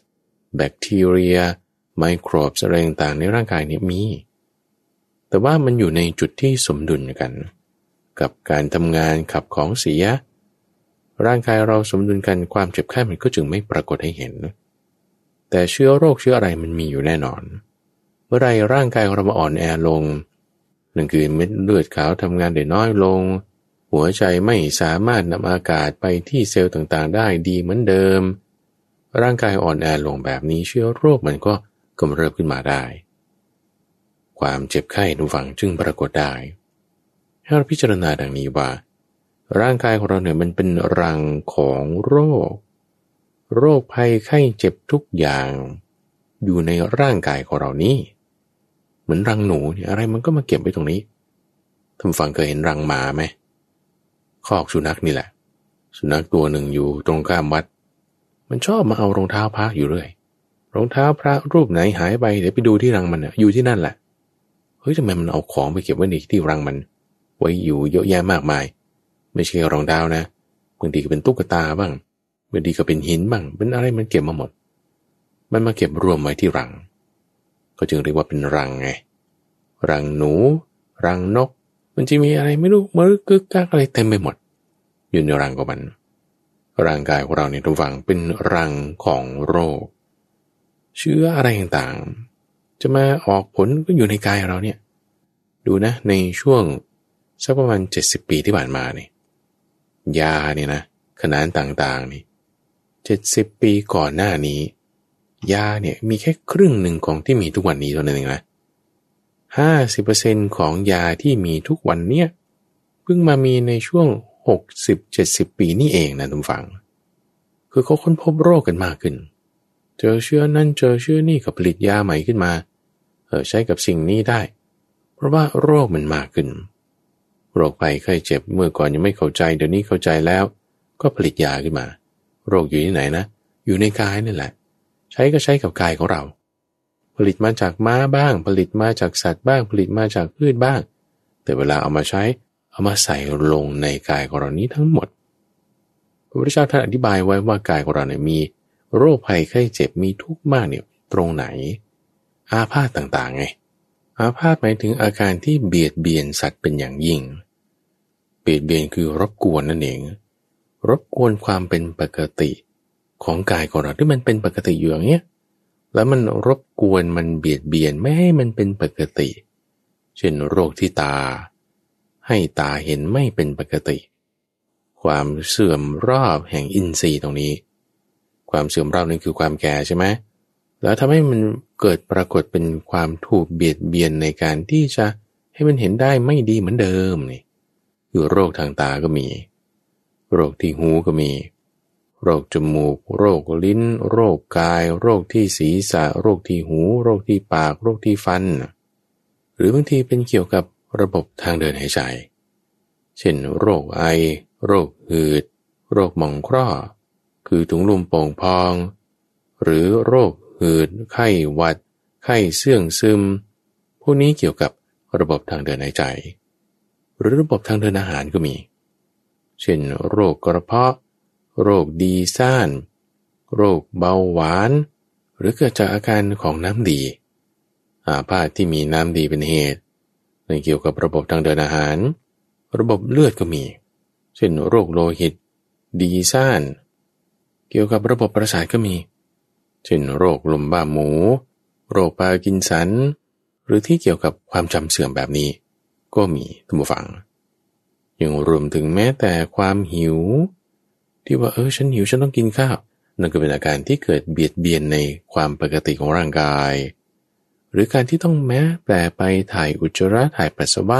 แบคทีเรีย ไมโครบอะไรต่างในร่างกายนี่ยมี แต่ว่ามันอยู่ในจุดที่สมดุลกัน กับการทำงานขับของเสีย ร่างกายเราสมดุลกันความเจ็บไข้มันก็จึงไม่ปรากฏให้เห็น แต่เชื้อโรคเชื้ออะไรมันมีอยู่แน่นอน เมื่อไรร่างกายเรามาอ่อนแอลงหนั่นคือเม็ดเลือดขาวทำงานได้น้อยลง หัวใจไม่สามารถนำอากาศไปที่เซลล์ต่างๆ ได้ดีเหมือนเดิม ร่างกายอ่อนแอลงแบบนี้เชื้อโรคมันก็กำเริบขึ้นมาได้ ความเจ็บไข้ทุกฝั่งจึงปรากฏได้ ให้เราพิจารณาดังนี้ว่า ร่างกายของเราเนี่ยมันเป็นรังของโรค โรคภัยไข้เจ็บทุกอย่าง อยู่ในร่างกายของเรานี้ เหมือนรังหนูเนี่ยอะไรมันก็มาเก็บไว้ตรงนี้ท่านฟังเคยเห็นรังหมาไหมคอกสุนัขนี่แหละ สุนัขตัวหนึ่งอยู่ตรงข้ามวัด มันชอบมาเอารองเท้าพระอยู่เรื่อยรองเท้าพระรูปไหนหายไปเดี๋ยวไปดูที่รังมันอะอยู่ที่นั่นแหละเฮ้ยทำไมมันเอาของไปเก็บไว้ในที่รังมัน ไว้อยู่เยอะแยะมากมาย ไม่ใช่รองเท้านะบางทีก็เป็นตุ๊กตาบ้างบางทีก็เป็นหินบ้างเป็นอะไรมันเก็บมาหมด มันมาเก็บรวมไว้ที่รัง ก็จึงเรียกว่าเป็นรังไงรังหนู รังนก มันจะมีอะไรไม่รู้มรึกึกกักอะไรเต็มไปหมด อยู่ในรังของมัน ร่างกายของเราเนี่ยทุกฝังเป็นรังของโรค เชื้ออะไรต่างๆ จะมาออกผลก็อยู่ในกายเราเนี่ย ดูนะในช่วงสักประมาณเจ็ดสิบปีที่ผ่านมาเนี่ยยาเนี่ยนะขนาดต่างๆนี่เจ็ดสิบปีก่อนหน้านี้ ยาเนี่ยมีแค่ครึ่งหนึ่งของที่มีทุกวันนี้เท่านั้นเองนะห้าสิบเปอร์เซ็นของยาที่มีทุกวันเนี่ยเพิ่งมามีในช่วง หกสิบเจ็ดสิบปีนี่เองนะทุกฝัง คือเขาค้นพบโรคกันมากขึ้น เจอเชื้อนั่นเจอเชื้อนี่ก็ผลิตยาใหม่ขึ้นมา เออใช้กับสิ่งนี้ได้ เพราะว่าโรคมันมากขึ้น โรคไปเคยเจ็บเมื่อก่อนยังไม่เข้าใจเดี๋ยวนี้เข้าใจแล้ว ก็ผลิตยาขึ้นมา โรคอยู่ที่ไหนนะ อยู่ในกายนี่แหละ ใช้ก็ใช้กับกายของเรา ผลิตมาจากม้าบ้าง ผลิตมาจากสัตว์บ้าง ผลิตมาจากพืชบ้าง แต่เวลาเอามาใช้ เอามาใส่ลงในกายของเรานี้ทั้งหมด พระพุทธเจ้าท่านอธิบายไว้ว่ากายของเราเนี่ยมีโรคภัยไข้เจ็บมีทุกข์มากเนี่ยตรงไหน อาพาธต่างๆไง อาพาธหมายถึงอาการที่เบียดเบียนสัตว์เป็นอย่างยิ่ง เบียดเบียนคือรบกวนนั่นเอง รบกวนความเป็นปกติของกายของเราที่มันเป็นปกติอยู่อย่างเงี้ย แล้วมันรบกวนมันเบียดเบียนไม่ให้มันเป็นปกติ เช่นโรคที่ตา ให้ตาเห็นไม่เป็นปกติ ความเสื่อมรอบแห่งอินทรีย์ตรงนี้ ความเสื่อมรอบนี้คือความแก่ใช่ไหมแล้วทำให้มันเกิดปรากฏเป็นความถูกเบียดเบียนในการที่จะให้มันเห็นได้ไม่ดีเหมือนเดิมนี่คือโรคทางตาก็มี โรคที่หูก็มี โรคจมูก โรคลิ้น โรคกาย โรคที่ศีรษะ โรคที่หู โรคที่ปาก โรคที่ฟัน หรือบางทีเป็นเกี่ยวกับ ระบบทางเดินหายใจ เช่นโรคไอ โรคหืด โรคหมองคร่อ คือถุงลมโป่งพอง หรือโรคหืด ไข้หวัด ไข้เสื่องซึม พวกนี้เกี่ยวกับระบบทางเดินหายใจ หรือระบบทางเดินอาหารก็มี เช่น โรคกระเพาะ โรคดีซ่าน โรคเบาหวาน หรือเกิดจากอาการของน้ำดี อาพาธที่มีน้ำดีเป็นเหตุ ในเกี่ยวกับระบบทางเดินอาหาร ระบบเลือดก็มี เช่นโรคโลหิต ดีซ่าน เกี่ยวกับระบบประสาทก็มี เช่นโรคลมบ้าหมู โรคปากินสัน หรือที่เกี่ยวกับความจำเสื่อมแบบนี้ ก็มีทุกฝัง ยังรวมถึงแม้แต่ความหิว ที่ว่าเออฉันหิวฉันต้องกินข้าวนั่นก็เป็นอาการที่เกิดเบียดเบียนในความปกติของร่างกาย หรือการที่ต้องแม้แปลไปถ่ายอุจจาระถ่ายปัสสาวะ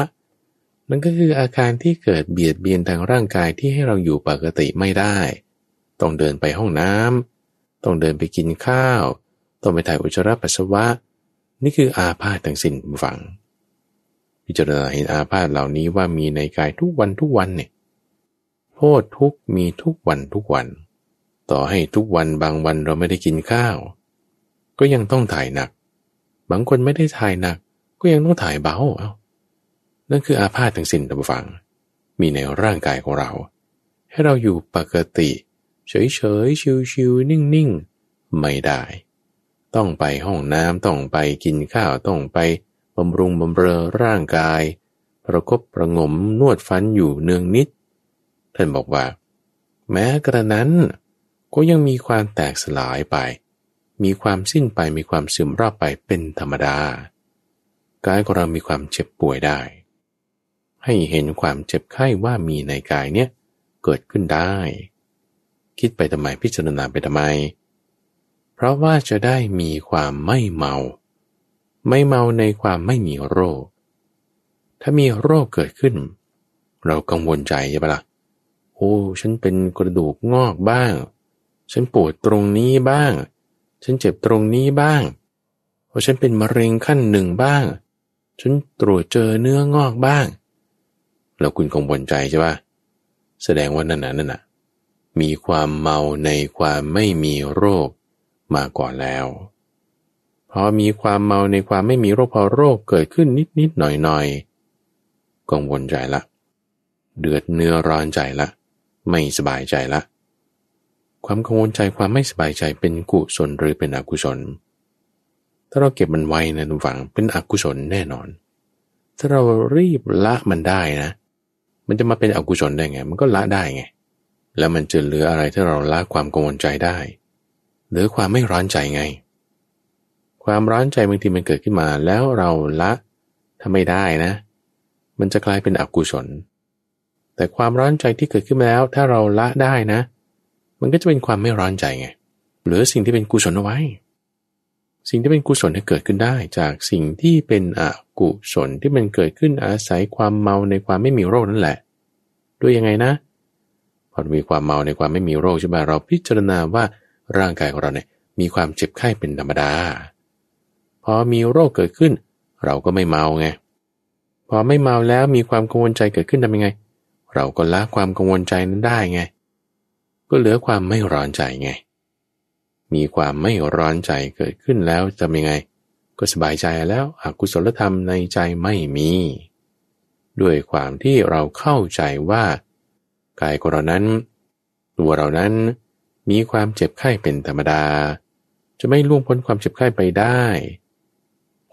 นั่นก็คืออาการที่เกิดเบียดเบียนทางร่างกายที่ให้เราอยู่ปกติไม่ได้ ต้องเดินไปห้องน้ำต้องเดินไปกินข้าว ต้องไปถ่ายอุจจาระปัสสาวะ นี่คืออาพาธทั้งสิ้นฝัง พิจารณาเห็นอาพาธเหล่านี้ว่ามีในกายทุกวันทุกวันเนี่ยโทษทุกมีทุกวันทุกวัน ต่อให้ทุกวันบางวันเราไม่ได้กินข้าว ก็ยังต้องถ่ายหนัก บางคนไม่ได้ถ่ายหนัก ก็ยังต้องถ่ายเบาเอานั่นคืออาพาธทั้งสิ้นตำฝัง มีในร่างกายของเรา ให้เราอยู่ปกติ เฉยๆ ชิวๆ นิ่งๆ ไม่ได้ ต้องไปห้องน้ำต้องไปกินข้าวต้องไปบำรุงบำเรอร่างกาย ประคบประงมนวดฟันอยู่เนืองนิด ท่านบอกว่า แม้กระนั้นก็ยังมีความแตกสลายไป มีความสิ้นไปมีความเสื่อมรอบไปเป็นธรรมดากายของเรามีความเจ็บป่วยได้ ให้เห็นความเจ็บไข้ว่ามีในกายเนี่ยเกิดขึ้นได้ คิดไปทำไมพิจารณาไปทำไม เพราะว่าจะได้มีความไม่เมา ไม่เมาในความไม่มีโรค ถ้ามีโรคเกิดขึ้น เรากังวลใจใช่ปะละ่ะโอ้ ฉันเป็นกระดูกงอกบ้าง ฉันปวดตรงนี้บ้าง ฉันเจ็บตรงนี้บ้างโอ้ฉันเป็นมะเร็งขั้นหนึ่งบ้าง ฉันตรวจเจอเนื้องอกบ้าง แล้วคุณกังวลใจใช่ปะแสดงว่านั่นน่ะนั่นน่ะ มีความเมาในความไม่มีโรคมาก่อนแล้ว พอมีความเมาในความไม่มีโรคพอโรคเกิดขึ้นนิดนิดหน่อยหน่อยกังวลใจละ เดือดเนื้อร้อนใจละ ไม่สบายใจละ ความกังวลใจความไม่สบายใจเป็นกุศลหรือเป็นอกุศล ถ้าเราเก็บมันไว้นะทุกฝังเป็นอกุศลแน่นอน ถ้าเรารีบละมันได้นะ มันจะมาเป็นอกุศลได้ไง มันก็ละได้ไง แล้วมันจะเหลืออะไรถ้าเราละความกังวลใจได้หรือความไม่ร้อนใจไง ความร้อนใจบางทีมันเกิดขึ้นมา แล้วเราละถ้าไม่ได้นะ มันจะกลายเป็นอกุศล แต่ความร้อนใจที่เกิดขึ้นมาแล้ว ถ้าเราละได้นะ มันก็จะเป็นความไม่ร้อนใจไงเหลือสิ่งที่เป็นกุศลเอาไว้ สิ่งที่เป็นกุศลที่เกิดขึ้นได้ จากสิ่งที่เป็นอกุศลที่มันเกิดขึ้นอาศัยความเมาในความไม่มีโรคนั่นแหละ ด้วยยังไงนะพอมีความเมาในความไม่มีโรคใช่ไหมเราพิจารณาว่าร่างกายของเราเนี่ยมีความเจ็บไข้เป็นธรรมดา พอมีโรคเกิดขึ้น เราก็ไม่เมาไง พอไม่เมาแล้วมีความกังวลใจเกิดขึ้นทำยังไง เราก็ละความกังวลใจนั้นได้ไง ก็เหลือความไม่ร้อนใจไง มีความไม่ร้อนใจเกิดขึ้นแล้วจะยังไง ก็สบายใจแล้วอกุศลธรรมในใจไม่มี ด้วยความที่เราเข้าใจว่ากายของเรานั้น ตัวเรานั้นมีความเจ็บไข้เป็นธรรมดา จะไม่ล่วงพ้นความเจ็บไข้ไปได้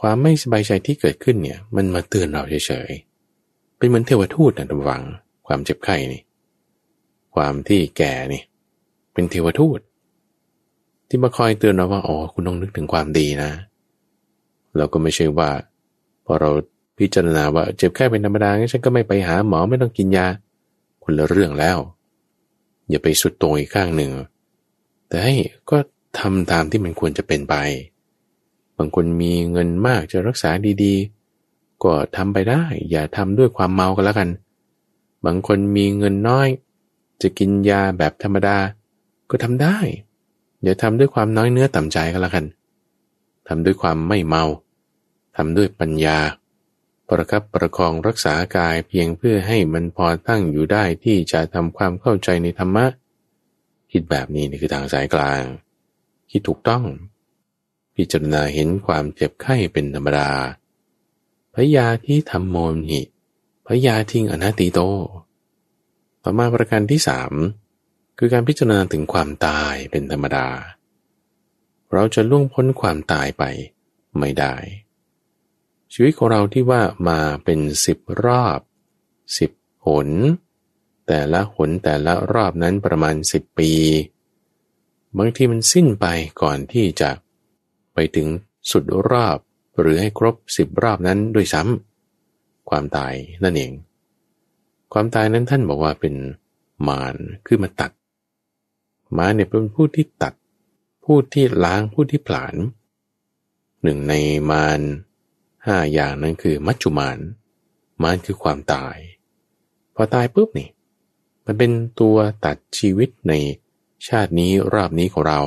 ความไม่สบายใจที่เกิดขึ้นเนี่ย มันมาเตือนเราเฉยๆเป็นเหมือนเทวทูตนะระวังความเจ็บไข้นี่ ความที่แก่นี่ เป็นเทวทูต ที่มาคอยเตือนเราว่าอ๋อคุณต้องนึกถึงความดีนะเราก็ไม่ใช่ว่า พอเราพิจารณาว่าเจ็บแค่เป็นธรรมดางั้นฉันก็ไม่ไปหาหมอไม่ต้องกินยา คนละเรื่องแล้ว อย่าไปสุดโต่งอีกข้างหนึ่ง แต่ให้ก็ทำตามที่มันควรจะเป็นไป บางคนมีเงินมากจะรักษาดีๆ ก็ทำไปได้ อย่าทำด้วยความเมากันแล้วกัน บางคนมีเงินน้อย จะกินยาแบบธรรมดาก็ทำได้อย่าทำด้วยความน้อยเนื้อต่ำใจก็แล้วกันทำด้วยความไม่เมาทำด้วยปัญญา ประคับประคองรักษากายเพียงเพื่อให้มันพอตั้งอยู่ได้ที่จะทำความเข้าใจในธรรมะ คิดแบบนี้นี่คือทางสายกลาง คิดถูกต้อง พิจารณาเห็นความเจ็บไข้เป็นธรรมดาพยาที่ทำโมหิพยาทิ้งอนัตติโต ต่อมาประการที่สามคือการพิจารณาถึงความตายเป็นธรรมดา เราจะล่วงพ้นความตายไปไม่ได้ ชีวิตของเราที่ว่ามาเป็นสิบรอบสิบหน แต่ละหนแต่ละรอบนั้นประมาณสิบปี บางทีมันสิ้นไปก่อนที่จะไปถึงสุดรอบหรือให้ครบสิบรอบนั้นด้วยซ้ำความตายนั่นเอง ความตายนั้นท่านบอกว่าเป็นมารคือมาตัด มารเนี่ยเป็นผู้ที่ตัด ผู้ที่ล้างผู้ที่ผลาญหนึ่งในมารห้าอย่างนั้นคือมัจจุมานมารคือความตาย พอตายปุ๊บนี่ มันเป็นตัวตัดชีวิตในชาตินี้รอบนี้ของเรา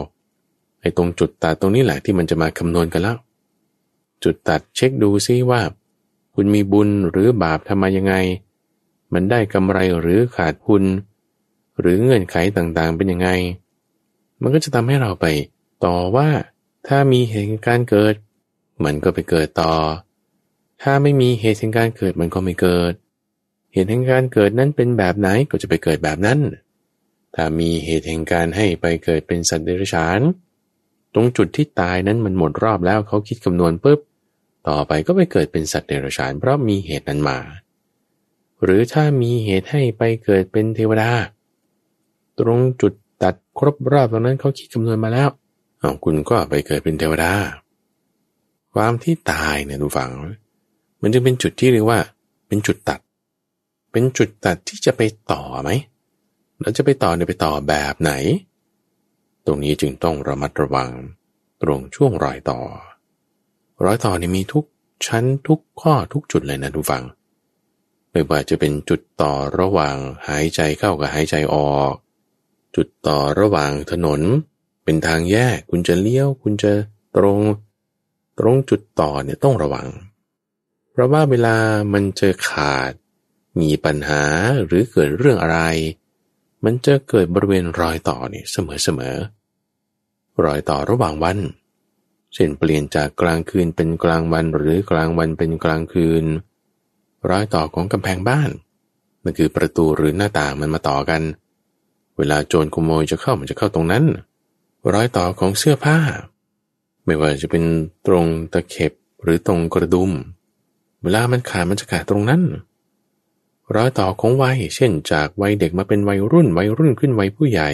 ไอ้ตรงจุดตัดตรงนี้แหละที่มันจะมาคำนวณกันแล้ว จุดตัดเช็คดูซิว่า คุณมีบุญหรือบาปทำมายังไง มันได้กำไรหรือขาดทุน หรือเงื่อนไขต่างๆเป็นยังไง มันก็จะทำให้เราไปต่อว่า ถ้ามีเหตุการเกิด มันก็ไปเกิดต่อ ถ้าไม่มีเหตุแห่งการเกิดมันก็ไม่เกิด เหตุแห่งการเกิดนั้นเป็นแบบไหนก็จะไปเกิดแบบนั้น ถ้ามีเหตุแห่งการให้ไปเกิดเป็นสัตว์เดรัจฉาน ตรงจุดที่ตายนั้นมันหมดรอบแล้วเขาคิดคำนวณปุ๊บต่อไปก็ไปเกิดเป็นสัตว์เดรัจฉานเพราะมีเหตุนั้นมา หรือถ้ามีเหตุให้ไปเกิดเป็นเทวดา ตรงจุดตัดครบรอบตรงนั้นเขาคิดคำนวณมาแล้วเอาคุณก็ไปเกิดเป็นเทวดา ความที่ตายเนี่ยดูฟัง มันจะเป็นจุดที่เรียกว่า เป็นจุดตัด เป็นจุดตัดที่จะไปต่อไหมเราจะไปต่อเนี่ยไปต่อแบบไหน ตรงนี้จึงต้องระมัดระวัง ตรงช่วงรอยต่อ รอยต่อนี่มีทุกชั้นทุกข้อทุกจุดเลยนะทุกฝัง ไม่ว่าจะเป็นจุดต่อระหว่างหายใจเข้ากับหายใจออก จุดต่อระหว่างถนน เป็นทางแยกคุณจะเลี้ยว คุณจะตรง ตรงจุดต่อเนี่ยต้องระวัง เพราะว่าเวลามันเจอขาด มีปัญหาหรือเกิดเรื่องอะไร มันจะเกิดบริเวณรอยต่อนี่เสมอๆรอยต่อระหว่างวันเช่นเปลี่ยนจากกลางคืนเป็นกลางวันหรือกลางวันเป็นกลางคืน รอยต่อของกำแพงบ้านมันคือประตูหรือหน้าต่างมันมาต่อกัน เวลาโจรขโมยจะเข้ามันจะเข้าตรงนั้น รอยต่อของเสื้อผ้า ไม่ว่าจะเป็นตรงตะเข็บหรือตรงกระดุม เวลามันขาดมันจะขาดตรงนั้น รอยต่อของวัย เช่นจากวัยเด็กมาเป็นวัยรุ่นวัยรุ่นขึ้นวัยผู้ใหญ่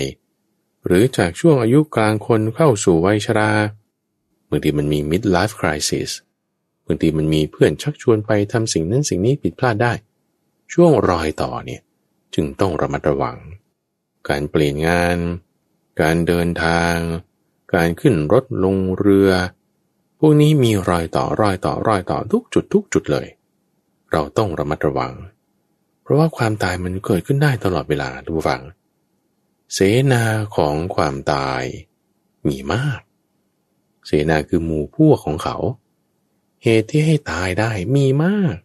หรือจากช่วงอายุกลางคนเข้าสู่วัยชราบางทีมันมี mid life crisis บางทีมันมีเพื่อนชักชวนไปทำสิ่งนั้นสิ่งนี้ผิดพลาดได้ ช่วงรอยต่อเนี่ยจึงต้องระมัดระวัง การเปลี่ยนงาน การเดินทาง การขึ้นรถลงเรือ พวกนี้มีรอยต่อรอยต่อรอยต่อทุกจุดทุกจุดเลย เราต้องระมัดระวัง เพราะว่าความตายมันเกิดขึ้นได้ตลอดเวลาทุกฝัง เสนาของความตายมีมาก เสนาคือหมู่พวกของเขา เหตุที่ให้ตายได้มีมาก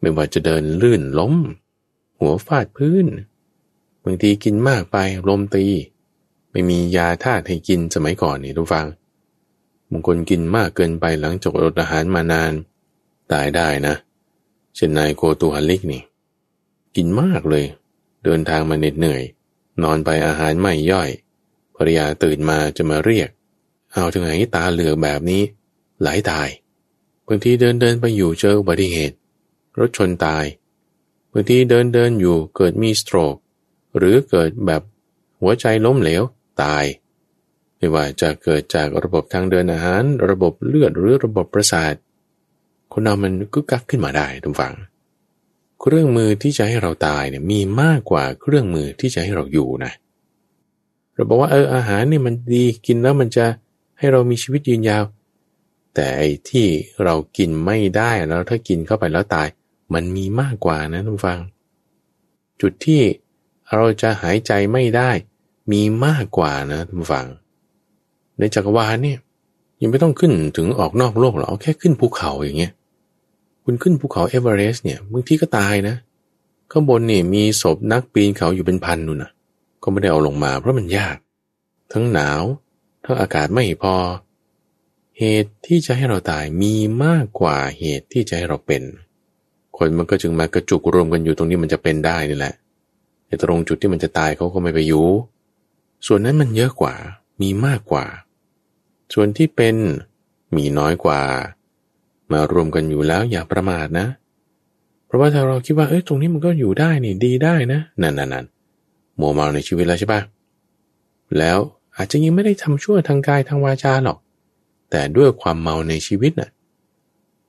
ไม่ว่าจะเดินลื่นล้ม หัวฟาดพื้นบางทีกินมากไปลมตี ไม่มียาธาตุให้กินสมัยก่อนนี่ทุกฟังบางคนกินมากเกินไปหลังจากอดอาหารมานาน ตายได้นะเช่นนายโกตูฮันลิกนี่ กินมากเลย เดินทางมาเหน็ดเหนื่อย นอนไปอาหารไม่ย่อยภรรยาตื่นมาจะมาเรียก เอาถึงไหนตาเหลือแบบนี้ หลายตาย บางทีเดินเดินไปอยู่เจออุบัติเหตุ รถชนตายบางทีเดินเดินอยู่เกิดมีสโตรก หรือเกิดแบบหัวใจล้มเหลวตายไม่ว่าจะเกิดจากระบบทางเดินอาหาร ระบบเลือดหรือระบบประสาท คนเรามันก็กักขึ้นมาได้ทุกฝัง เครื่องมือที่จะให้เราตายเนี่ยมีมากกว่าเครื่องมือที่จะให้เราอยู่นะเราบอกว่าเอออาหารนี่มันดีกินแล้วมันจะให้เรามีชีวิตยืนยาว แต่ไอ้ที่เรากินไม่ได้แล้วถ้ากินเข้าไปแล้วตาย มันมีมากกว่านะทุกฟัง จุดที่เราจะหายใจไม่ได้ มีมากกว่านะทุกฟัง ในจักรวาลเนี่ยยังไม่ต้องขึ้นถึงออกนอกโลกหรอกแค่ขึ้นภูเขาอย่างเงี้ยคุณขึ้นภูเขาเอเวอเรสต์เนี่ยบางทีก็ตายนะข้างบนเนี่ยมีศพนักปีนเขาอยู่เป็นพันนู่นนะก็ไม่ได้เอาลงมาเพราะมันยาก ทั้งหนาวถ้าอากาศไม่พอ เหตุที่จะให้เราตายมีมากกว่าเหตุที่จะให้เราเป็น คนมันก็จึงมากระจุกรวมกันอยู่ตรงนี้มันจะเป็นได้นี่แหละแต่ตรงจุดที่มันจะตายเขาก็ไม่ไปอยู่ ส่วนนั้นมันเยอะกว่า มีมากกว่า ส่วนที่เป็นมีน้อยกว่า มารวมกันอยู่แล้วอย่าประมาทนะ เพราะว่าถ้าเราคิดว่าเอ้ยตรงนี้มันก็อยู่ได้นี่ดีได้นะนั่นนั่นนั่นมัวเมาในชีวิตแล้วใช่ปะแล้วอาจจะยังไม่ได้ทำชั่วทางกายทางวาจาหรอก แต่ด้วยความเมาในชีวิตน่ะ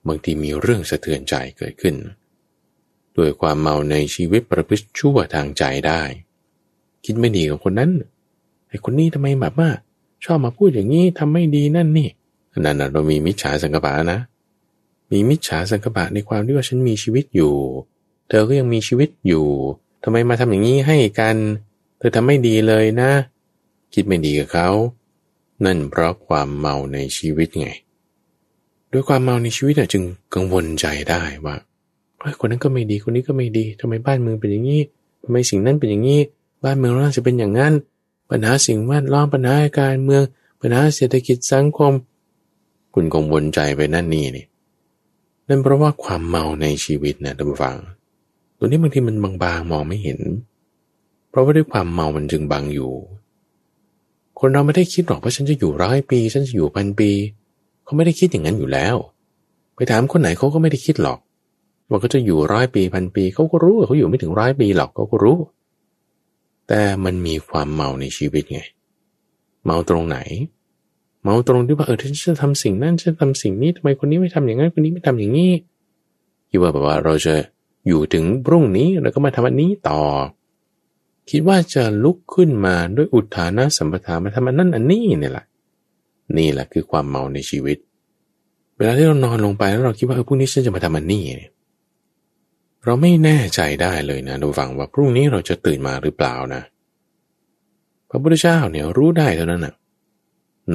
บางทีมีเรื่องสะเทือนใจเกิดขึ้น ด้วยความเมาในชีวิตประพฤติชั่วทางใจได้ คิดไม่ดีกับคนนั้นไอ้คนนี้ทำไมแบบว่าชอบมาพูดอย่างนี้ทำไม่ดีนั่นนี่นั่นน่ะเรามีมิจฉาสังกปะนะ มีมิจฉาสังกปะในความที่ว่าฉันมีชีวิตอยู่ เธอก็ยังมีชีวิตอยู่ทำไมมาทำอย่างนี้ให้กัน เธอทำไม่ดีเลยนะ คิดไม่ดีกับเขา นั่นเพราะความเมาในชีวิตไง ด้วยความเมาในชีวิตน่ะจึงกังวลใจได้ว่าเฮ้คนนั้นก็ไม่ดีคนนี้ก็ไม่ดีทำไมบ้านเมืองเป็นอย่างนี้ทำไมสิ่งนั้นเป็นอย่างนี้ บ้านเมืองน่าจะเป็นอย่างนั้น ปัญหาสิ่งแวดล้อมปัญหาการเมือง ปัญหาเศรษฐกิจสังคม คุณกังวลใจไปนั่นนี่นี่นั่นเพราะว่าความเมาในชีวิตนะท่านผู้ฟัง ตัวนี้บางทีมันบางๆมองไม่เห็น เพราะว่าด้วยความเมามันจึงบังอยู่ คนเราไม่ได้คิดหรอกว่าฉันจะอยู่ร้อยปี ฉันจะอยู่พันปี เขาไม่ได้คิดอย่างนั้นอยู่แล้ว ไปถามคนไหนเขาก็ไม่ได้คิดหรอก ว่าเขาจะอยู่ร้อยปีพันปีเขาก็รู้เขาอยู่ไม่ถึงร้อยปีหรอกเขาก็รู้ แต่มันมีความเมาในชีวิตไง เมาตรงไหน เมาตรงที่ว่าเออฉันจะทำสิ่งนั้นฉันทำสิ่งนี้ทำไมคนนี้ไม่ทำอย่างนั้นคนนี้ไม่ทำอย่างนี้คิดว่าแบบว่าเราจะอยู่ถึงพรุ่งนี้แล้วก็มาทำอันนี้ต่อ คิดว่าจะลุกขึ้นมาด้วยอุทานะสัมปทานมาทำอันนั้นอันนี้เนี่ยแหละ นี่แหละคือความเมาในชีวิต เวลาที่เรานอนลงไปแล้วเราคิดว่าเออพรุ่งนี้ฉันจะมาทำอันนี้ เราไม่แน่ใจได้เลยนะดูฟังว่าพรุ่งนี้เราจะตื่นมาหรือเปล่านะ พระพุทธเจ้าเนี่ยรู้ได้เท่านั้นนะ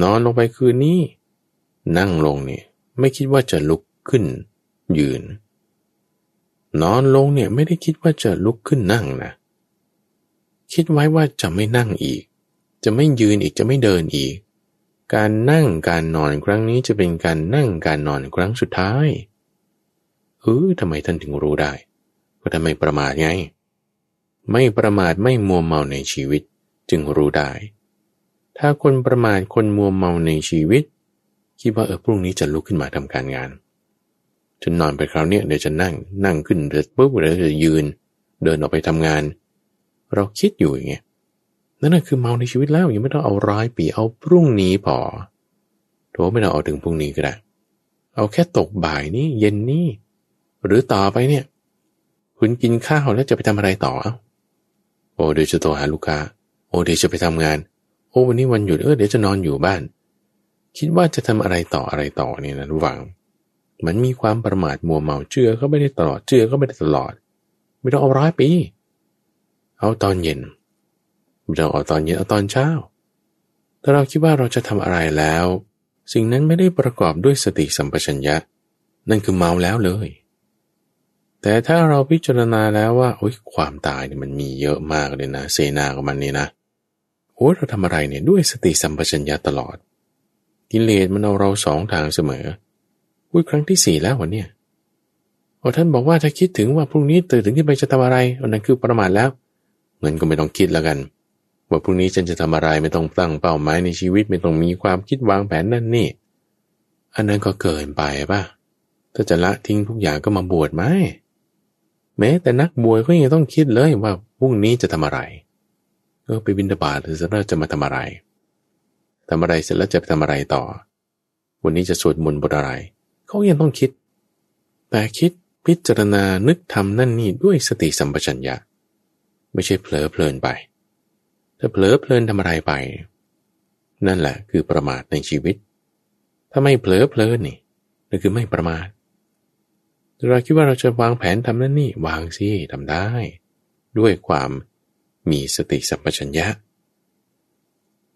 นอนลงไปคืนนี้ นั่งลงเนี่ยไม่คิดว่าจะลุกขึ้น ยืน นอนลงเนี่ยไม่ได้คิดว่าจะลุกขึ้นนั่งนะ คิดไว้ว่าจะไม่นั่งอีก จะไม่ยืนอีกจะไม่เดินอีก การนั่งการนอนครั้งนี้จะเป็นการนั่งการนอนครั้งสุดท้ายเออทำไมท่านถึงรู้ได้ ก็ทำไมประมาทไง ไม่ประมาทไม่มัวเมาในชีวิตจึงรู้ได้ ถ้าคนประมาทคนมัวเมาในชีวิต คิดว่าเออพรุ่งนี้จะลุกขึ้นมาทำการงานฉันนอนไปคราวนี้เดี๋ยวจะนั่งนั่งขึ้นเดี๋ยวปุ๊บเดี๋ยวจะยืน เดินออกไปทำงาน เราคิดอยู่อย่างเงี้ยนั่นคือเมาในชีวิตแล้วยังไม่ต้องเอาร้อยปีเอาพรุ่งนี้พอโถไม่ต้องเอาถึงพรุ่งนี้ก็ได้ เอาแค่ตกบ่ายนี้เย็นนี้หรือต่อไปเนี่ย คุณกินข้าวแล้วจะไปทำอะไรต่อโอ้เดี๋ยวจะโทรหาลูกค้าโอ้เดี๋ยวจะไปทำงาน โอ้วันนี้วันหยุดเออเดี๋ยวจะนอนอยู่บ้าน คิดว่าจะทำอะไรต่ออะไรต่อเนี่ยนะระหว่างมันมีความประมาทมัวเมาเชื่อก็ไม่ได้ตลอดเชื่อก็ไม่ได้ตลอด ไม่ต้องเอาร้อยปี เอาตอนเย็นไม่ต้องเอาตอนเย็นเอาตอนเช้า ถ้าเราคิดว่าเราจะทำอะไรแล้ว สิ่งนั้นไม่ได้ประกอบด้วยสติสัมปชัญญะ นั่นคือเมาแล้วเลย แต่ถ้าเราพิจารณาแล้วว่าโอ้ยความตายเนี่ยมันมีเยอะมากเลยนะเซนาของมันนี่นะโอ้เราทำอะไรเนี่ยด้วยสติสัมปชัญญะตลอด กิเลสมันเอาเราสองทางเสมออุ้ยครั้งที่สี่แล้ววันเนี้ยพอท่านบอกว่าถ้าคิดถึงว่าพรุ่งนี้ตื่นถึงที่ไปจะทำอะไรอันนั้นคือประมาทแล้ว งินก็ไม่ต้องคิดแล้วกัน ว่าพรุ่งนี้ฉันจะทำอะไรไม่ต้องตั้งเป้าหมายในชีวิตไม่ต้องมีความคิดวางแผนนั่นนี่ อันนั้นก็เกินไปป่ะ ถ้าจะละทิ้งทุกอย่างก็มาบวชไหมแม้แต่นักบวชก็ยังต้องคิดเลยว่าพรุ่งนี้จะทำอะไรเออไปบินตบาตหรือจะจะมาทำอะไรทำอะไรเสร็จแล้วจะไปทำอะไรต่อ วันนี้จะสวดมนต์บทอะไร เขายังต้องคิด แต่คิดพิจารณานึกทำนั่นนี่ด้วยสติสัมปชัญญะ ไม่ใช่เผลอเพลินไป ถ้าเผลอเพลินทำอะไรไป นั่นแหละคือประมาทในชีวิต ถ้าไม่เผลอเพลินนี่นั่นคือไม่ประมาทเราคิดว่าเราจะวางแผนทำนั่นนี่วางสิทำได้ ด้วยความมีสติสัมปชัญญะ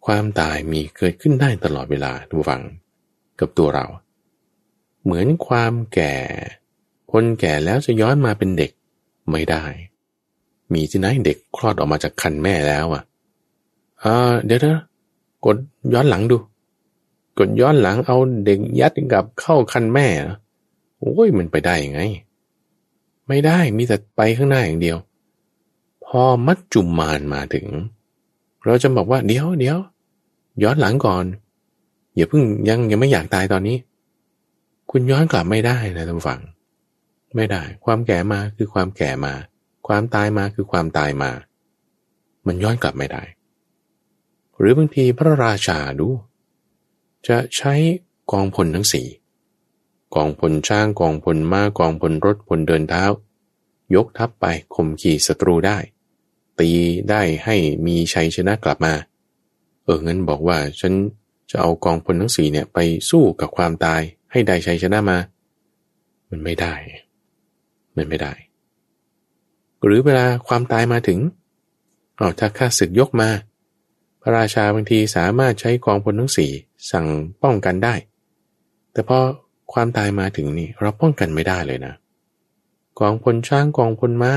ความตายมีเกิดขึ้นได้ตลอดเวลาทุกฝังกับตัวเรา เหมือนความแก่ คนแก่แล้วจะย้อนมาเป็นเด็กไม่ได้ มีที่ไหนเด็กคลอดออกมาจากคันแม่แล้วอะอ่าเดี๋ยวนะกดย้อนหลังดู กดย้อนหลังเอาเด็กยัดกับเข้าคันแม่โอ้ยมันไปได้ยังไง ไม่ได้มีแต่ไปข้างหน้าอย่างเดียว พอมัจจุมมานมาถึง เราจะบอกว่าเดี๋ยวเดี๋ยวย้อนหลังก่อนอย่าเพิ่งยังยังไม่อยากตายตอนนี้ คุณย้อนกลับไม่ได้นะท่านฟัง ไม่ได้ ความแก่มาคือความแก่มา ความตายมาคือความตายมา มันย้อนกลับไม่ได้ หรือบางทีพระราชาดู จะใช้กองพลทั้งสี่กองพลช้างกองพลม้ากองพลรถพลเดินเท้า ยกทัพไปข่มขี่ศัตรูได้ ตีได้ให้มีชัยชนะกลับมา เอองั้นบอกว่าฉันจะเอากองพลทั้งสี่เนี่ยไปสู้กับความตายให้ได้ชัยชนะมา มันไม่ได้ มันไม่ได้ หรือเวลาความตายมาถึงเอาถ้าข้าศึกยกมา พระราชาบางทีสามารถใช้กองพลทั้งสี่สั่งป้องกันได้ แต่พอความตายมาถึงนี่เราป้องกันไม่ได้เลยนะ กองพลช้างกองพลม้า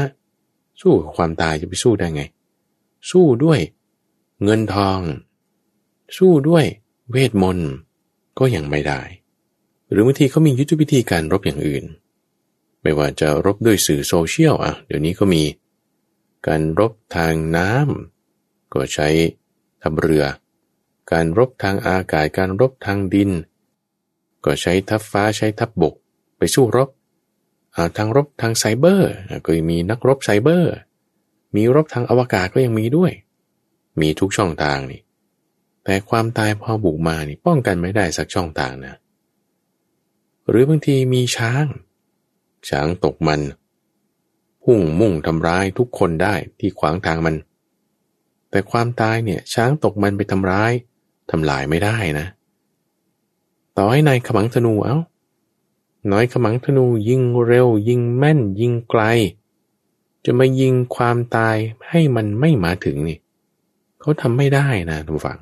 สู้กับความตายจะไปสู้ได้ไง สู้ด้วย เงินทอง สู้ด้วยเวทมนต์ก็ยังไม่ได้ หรือบางทีเขามียุทธวิธีการรบอย่างอื่น ไม่ว่าจะรบด้วยสื่อโซเชียลอะ เดี๋ยวนี้ก็มี การรบทางน้ำก็ใช้ทัพเรือ การรบทางอากาศ การรบทางดิน ก็ใช้ทัพฟ้าใช้ทัพบบก ไปสู้รบทางรบทางไซเบอร์ ก็มีนักรบไซเบอร์ มีรบทางอวกาศก็ยังมีด้วย มีทุกช่องทางนี่ แต่ความตายพอบุกมานี่ป้องกันไม่ได้สักช่องทางนะ หรือบางทีมีช้าง ช้างตกมันพุ่งมุ่งทำร้ายทุกคนได้ที่ขวางทางมัน แต่ความตายเนี่ยช้างตกมันไปทำร้ายทำลายไม่ได้นะ ต่อให้นายขมังธนูเอา้าน้อยขมังธนูยิงเร็ว ยิงแม่น ยิงไกล จะมายิงความตายให้มันไม่มาถึงนี่เขาทำไม่ได้นะทุกฝัง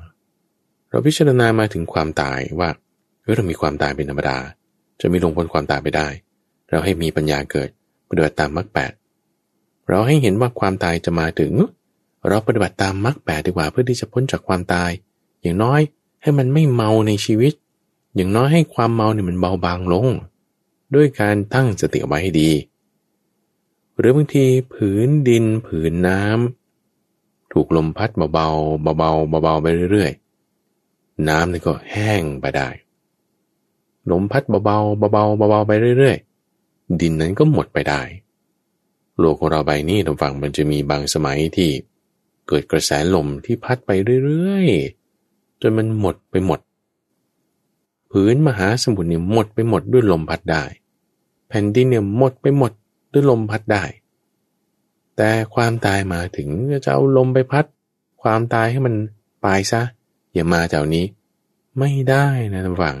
เราพิจารณามาถึงความตายว่าเเรามีความตายเป็นธรรมดา จะมีลงพ้นความตายไปได้ เราให้มีปัญญาเกิดปฏิบัติตามมรรคแปดเราให้เห็นว่าความตายจะมาถึง เราปฏิบัติตามมรรคแปดดีกว่าเพื่อที่จะพ้นจากความตาย อย่างน้อยให้มันไม่เมาในชีวิต อย่างน้อยให้ความเมาเนี่ยมันเบาบางลง ด้วยการตั้งสติไว้ให้ดี หรือบางทีผืนดินผืนน้ำถูกลมพัดเบาๆเบาๆเบาๆไปเรื่อยๆ น้ำนี่ก็แห้งไปได้ลมพัดเบาๆเบาๆเบาๆไปเรื่อยๆ ดินนั้นก็หมดไปได้ โลกของเราใบนี้ตรงฝั่งมันจะมีบางสมัยที่เกิดกระแสลมที่พัดไปเรื่อยๆ จนมันหมดไปหมดผืนมหาสมุทรเนี่ยหมดไปหมดด้วยลมพัดได้ แผ่นดินเนี่ยหมดไปหมดด้วยลมพัดได้ แต่ความตายมาถึงจะเอาลมไปพัด ความตายให้มันปลายซะ อย่ามาจากนี้ ไม่ได้นะท่านฟัง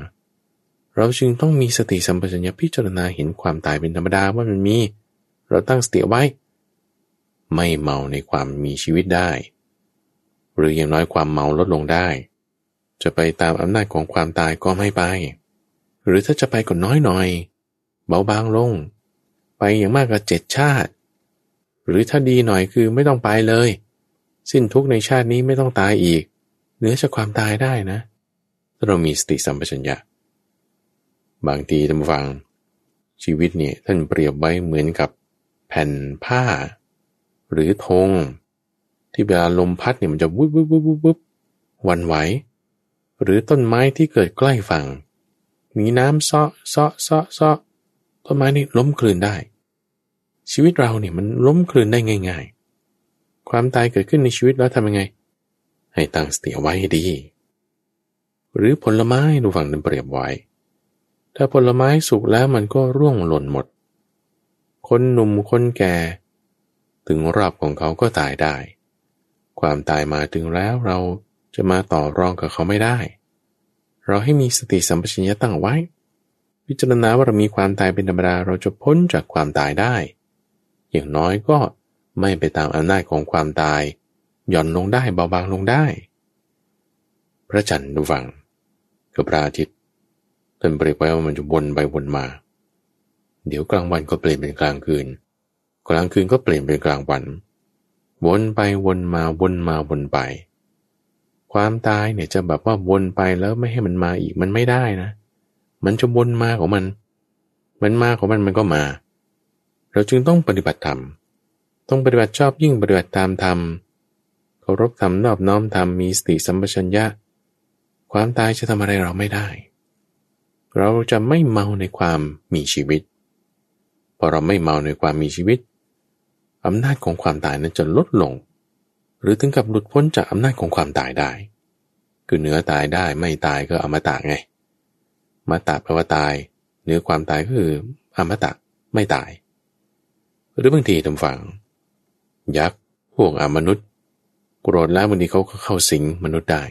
เราจึงต้องมีสติสัมปชัญญะพิจารณาเห็นความตายเป็นธรรมดาว่ามันมี เราตั้งสติไว้ ไม่เมาในความมีชีวิตได้ หรืออย่างน้อยความเมาลดลงได้ จะไปตามอำนาจของความตายก็ไม่ไป หรือถ้าจะไปก็น้อยหน่อย เบาบางลง ไปอย่างมากก็เจ็ดชาติ หรือถ้าดีหน่อยคือไม่ต้องไปเลย สิ้นทุกในชาตินี้ไม่ต้องตายอีก เหนือจากความตายได้นะถ้าเรามีสติสัมปชัญญะ บางทีท่านฟัง ชีวิตเนี่ยท่านเปรียบไว้เหมือนกับแผ่นผ้า หรือธงที่เวลาลมพัดเนี่ยมันจะวุบวุบวุบวุบวุบวันไหว หรือต้นไม้ที่เกิดใกล้ฝั่งมีน้ำเซาะเซาะเซาะเซาะต้นไม้นี่ล้มคลืนได้ ชีวิตเราเนี่ยมันล้มคลืนได้ง่าย ๆ ความตายเกิดขึ้นในชีวิตแล้วทำยังไง ให้ตั้งสติไว้ดี หรือผลไม้ดูฝั่งนั้นเปรียบไว้ ถ้าผลไม้สุกแล้วมันก็ร่วงหล่นหมด คนหนุ่มคนแก่ ถึงรอบของเขาก็ตายได้ ความตายมาถึงแล้วเราจะมาต่อรองกับเขาไม่ได้ เราให้มีสติสัมปชัญญะตั้งไว้ พิจารณาว่าเรามีความตายเป็นธรรมดาเราจะพ้นจากความตายได้ อย่างน้อยก็ไม่ไปตามอำนาจของความตาย หย่อนลงได้เบาบางลงได้ พระจันทร์ดูฟังกับพระอาทิตย์ ท่านเปรียบไว้ว่ามันจะวนไปวนมา เดี๋ยวกลางวันก็เปลี่ยนเป็นกลางคืน กลางคืนก็เปลี่ยนเป็นกลางวัน วนไปวนมาวนมาวนไป ความตายเนี่ยจะแบบว่าวนไปแล้วไม่ให้มันมาอีกมันไม่ได้นะ มันจะวนมาของมัน มันมาของมันมันก็มา เราจึงต้องปฏิบัติธรรม ต้องปฏิบัติชอบยิ่งปฏิบัติตามธรรม เคารพธรรมนอบน้อมธรรมมีสติสัมปชัญญะ ความตายจะทำอะไรเราไม่ได้ เราจะไม่เมาในความมีชีวิต พอเราไม่เมาในความมีชีวิต อำนาจของความตายนั้นจะลดลง หรือถึงกับหลุดพ้นจากอำนาจของความตายได้ คือเนื้อตายได้ไม่ตายก็อมตะไงมาตาแปลว่าตาย เนื้อความตายก็คืออมตะไม่ตาย หรือบางทีทำฝัง ยักษ์พวกอมนุษย์ โกรธแล้วบางทีเขาก็เข้าสิงมนุษย์ได้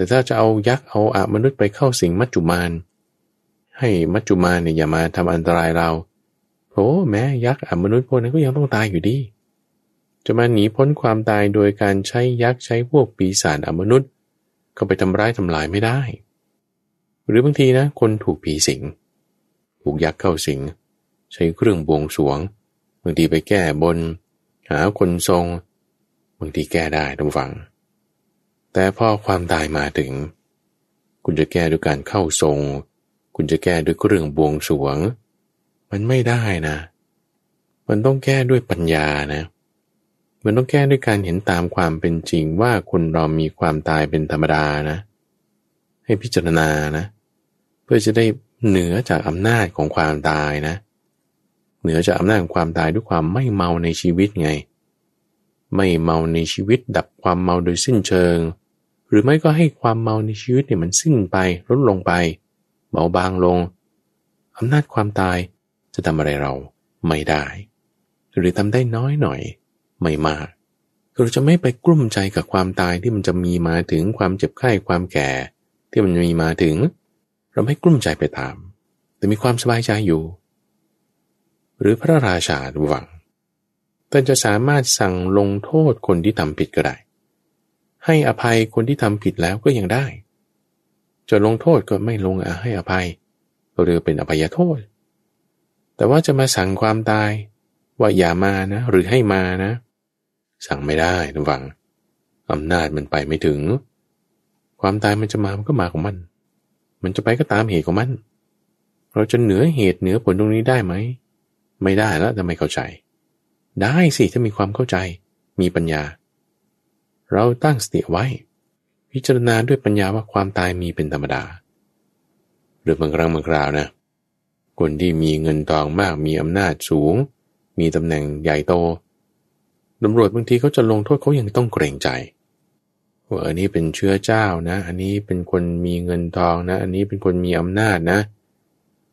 แต่ถ้าจะเอายักษ์เอาอามนุษย์ไปเข้าสิงมัจจุมานให้มัจจุมานเนี่ยอย่ามาทำอันตรายเราโอ้แม้ยักษ์อมนุษย์พวกนั้นก็ยังต้องตายอยู่ดี จะมาหนีพ้นความตายโดยการใช้ยักษ์ใช้พวกปีศาจอมนุษย์ ก็ไปทำร้ายทำลายไม่ได้ หรือบางทีนะ คนถูกผีสิงถูกยักษ์เข้าสิง ใช้เครื่องบวงสวงบางทีไปแก้บน หาคนทรงบางทีแก้ได้ทุกฝัง แต่พอความตายมาถึง คุณจะแก้ด้วยการเข้าทรง คุณจะแก้ด้วยเครื่องบวงสวง มันไม่ได้นะ มันต้องแก้ด้วยปัญญานะ มันต้องแก้ด้วยการเห็นตามความเป็นจริงว่าคนเรามีความตายเป็นธรรมดานะ ให้พิจารณานะ เพื่อจะได้เหนือจากอำนาจของความตายนะ เหนือจากอำนาจของความตายด้วยความไม่เมาในชีวิตไง ไม่เมาในชีวิตดับความเมาโดยสิ้นเชิง หรือไม่ก็ให้ความเมาในชีวิตเนี่ยมันสิ้นไปลดลงไป เบาบางลงอำนาจความตายจะทำอะไรเราไม่ได้ หรือทำได้น้อยหน่อย ไม่มากเราจะไม่ไปกลุ้มใจกับความตายที่มันจะมีมาถึงความเจ็บไข้ความแก่ ที่มันมีมาถึง เราไม่กลุ้มใจไปตาม แต่มีความสบายใจอยู่ หรือพระราชาหวังท่านจะสามารถสั่งลงโทษคนที่ทำผิดก็ได้ ให้อภัยคนที่ทำผิดแล้วก็ยังได้ จะลงโทษก็ไม่ลงให้อภัยเรือเป็นอภัยโทษ แต่ว่าจะมาสั่งความตายว่าอย่ามานะ หรือให้มานะ สั่งไม่ได้ระวังอำนาจมันไปไม่ถึง ความตายมันจะมามันก็มาของมัน มันจะไปก็ตามเหตุของมัน เราจะเหนือเหตุเหนือผลตรงนี้ได้ไหม ไม่ได้แล้วทำไมเข้าใจ ได้สิถ้ามีความเข้าใจ มีปัญญา เราตั้งสติไว้ พิจารณาด้วยปัญญาว่าความตายมีเป็นธรรมดา หรือบางครั้งบางคราวนะ คนที่มีเงินทองมากมีอำนาจสูง มีตำแหน่งใหญ่โตตำรวจบางทีเขาจะลงโทษเขายังต้องเกรงใจว่าอันนี้เป็นเชื้อเจ้านะ อันนี้เป็นคนมีเงินทองนะ อันนี้เป็นคนมีอำนาจนะ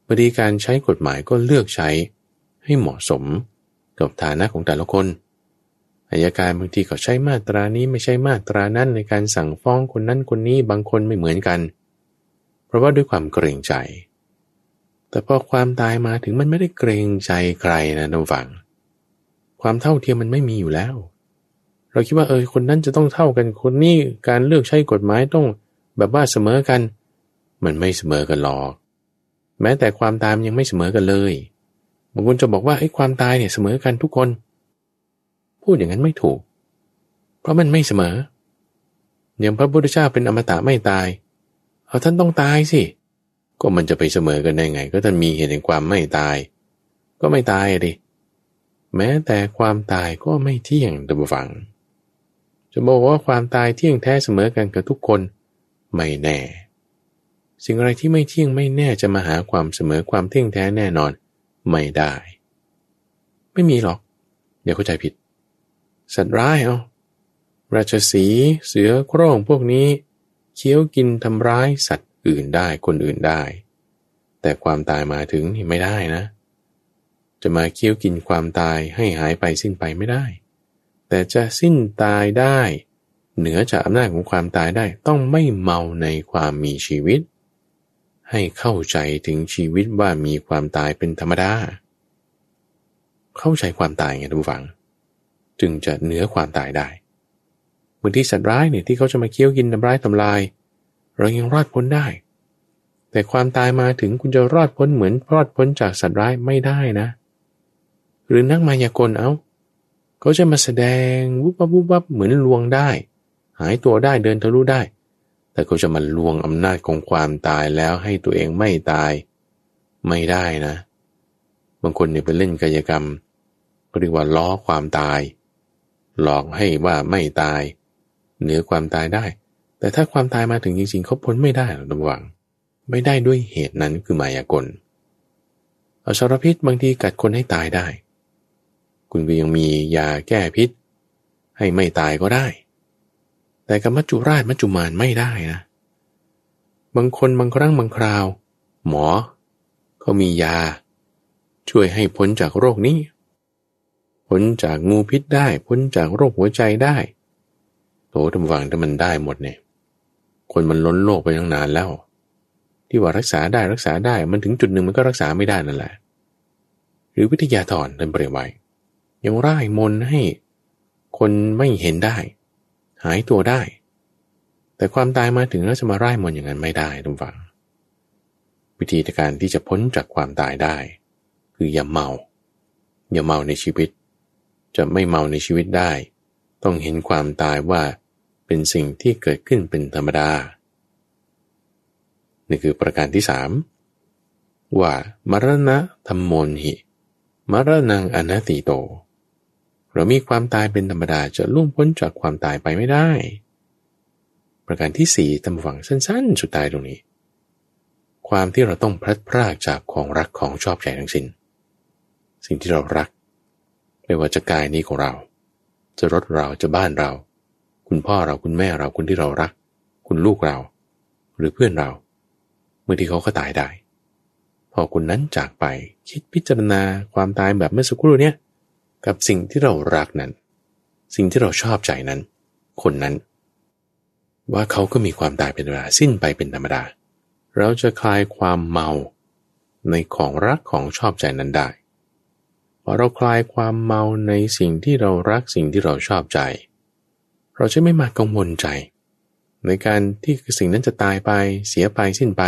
บริการใช้กฎหมายก็เลือกใช้ให้เหมาะสมกับฐานะของแต่ละคน อายการบางทีก็ใช้มาตรานี้ไม่ใช่มาตรานั้นในการสั่งฟ้องคนนั้นคนนี้บางคนไม่เหมือนกัน เพราะว่าด้วยความเกรงใจ แต่พอความตายมาถึงมันไม่ได้เกรงใจใครนะน้องฟัง ความเท่าเทียมมันไม่มีอยู่แล้ว เราคิดว่าเออคนนั้นจะต้องเท่ากันคนนี้การเลือกใช้กฎหมายต้องแบบว่าเสมอกัน มันไม่เสมอกันหรอก แม้แต่ความตายยังไม่เสมอกันเลยบางคนจะบอกว่าไอ้ความตายเนี่ยเสมอกันทุกคน พูดอย่างนั้นไม่ถูก เพราะมันไม่เสมออย่างพระพุทธเจ้าเป็นอมตะไม่ตาย เอาท่านต้องตายสิ ก็มันจะไปเสมอกันได้ไง ก็ท่านมีเหตุแห่งความไม่ตาย ก็ไม่ตายดิ แม้แต่ความตายก็ไม่เที่ยงดับฝัง จะบอกว่าความตายเที่ยงแท้เสมอกันกับทุกคนไม่แน่ สิ่งอะไรที่ไม่เที่ยงไม่แน่จะมาหาความเสมอความเที่ยงแท้แน่นอนไม่ได้ ไม่มีหรอก เดี๋ยวเข้าใจผิด สัตว์ร้ายเอาราชสีเสือโคร่งพวกนี้ เคี้ยวกินทำร้ายสัตว์อื่นได้คนอื่นได้ แต่ความตายมาถึงนี่ไม่ได้นะ จะมาเคี้ยวกินความตายให้หายไปสิ้นไปไม่ได้ แต่จะสิ้นตายได้ เหนือจากอำนาจของความตายได้ต้องไม่เมาในความมีชีวิต ให้เข้าใจถึงชีวิตว่ามีความตายเป็นธรรมดา เข้าใจความตายไงทุกฝัง จึงจะเหนือความตายได้บางทีสัตว์ร้ายเนี่ยที่เขาจะมาเคี้ยวกินทำร้ายทำลาย เรายังรอดพ้นได้ แต่ความตายมาถึงคุณจะรอดพ้นเหมือนรอดพ้นจากสัตว์ร้ายไม่ได้นะ หรือนักมายากลเอาเขาจะมาแสดงวุบวับวุบวับเหมือนลวงได้ หายตัวได้เดินทะลุได้ แต่เขาจะมาลวงอำนาจของความตายแล้วให้ตัวเองไม่ตายไม่ได้นะ บางคนเนี่ยไปเล่นกายกรรมเรียกว่าล้อความตาย หลอกให้ว่าไม่ตาย เหนือความตายได้ แต่ถ้าความตายมาถึงจริงๆเขาพ้นไม่ได้หรอกระวัง ไม่ได้ด้วยเหตุนั้นคือมายากลอสรพิษบางทีกัดคนให้ตายได้ คุณก็ยังมียาแก้พิษ ให้ไม่ตายก็ได้ แต่กับมัจจุราชมัจจุมานไม่ได้นะ บางคนบางครั้งบางคราว หมอเขามียา ช่วยให้พ้นจากโรคนี้ พ้นจากงูพิษได้ พ้นจากโรคหัวใจได้โถทำฟังถ้ามันได้หมดเนี่ย คนมันล้นโลกไปตั้งนานแล้ว ที่ว่ารักษาได้รักษาได้มันถึงจุดหนึ่งมันก็รักษาไม่ได้นั่นแหละ หรือวิทยาธรท่านเปรียบไว้ยังร่ายมนให้ คนไม่เห็นได้ หายตัวได้ แต่ความตายมาถึงแล้วจะมาร่ายมนอย่างนั้นไม่ได้ทุกฝัง วิธีการที่จะพ้นจากความตายได้ คืออย่าเมา อย่าเมาในชีวิต จะไม่เมาในชีวิตได้ ต้องเห็นความตายว่าเป็นสิ่งที่เกิดขึ้นเป็นธรรมดา นี่คือประการที่สามว่ามรณะธรรมโมหิมรณังอนัติโต เรามีความตายเป็นธรรมดาจะล่วงพ้นจากความตายไปไม่ได้ ประการที่สี่ตำฝังสั้นๆ สุดท้ายตรงนี้ ความที่เราต้องพลัดพรากจากของรักของชอบใจทั้งสิน้น สิ่งที่เรารัก ไม่ว่าจะกายนี้ของเรา จะรถเราจะบ้านเรา คุณพ่อเราคุณแม่เราคุณที่เรารัก คุณลูกเรา หรือเพื่อนเราเมื่อที่เขาก็ตายได้ พอคุณนั้นจากไปคิดพิจารณาความตายแบบเมื่อสักครู่เนี้ยกับสิ่งที่เรารักนั้น สิ่งที่เราชอบใจนั้น คนนั้น ว่าเขาก็มีความตายเป็นธรรมดาสิ้นไปเป็นธรรมดา เราจะคลายความเมาในของรักของชอบใจนั้นได้ เราคลายความเมาในสิ่งที่เรารักสิ่งที่เราชอบใจ เราจะไม่มากังวลใจ ในการที่สิ่งนั้นจะตายไปเสียไปสิ้นไป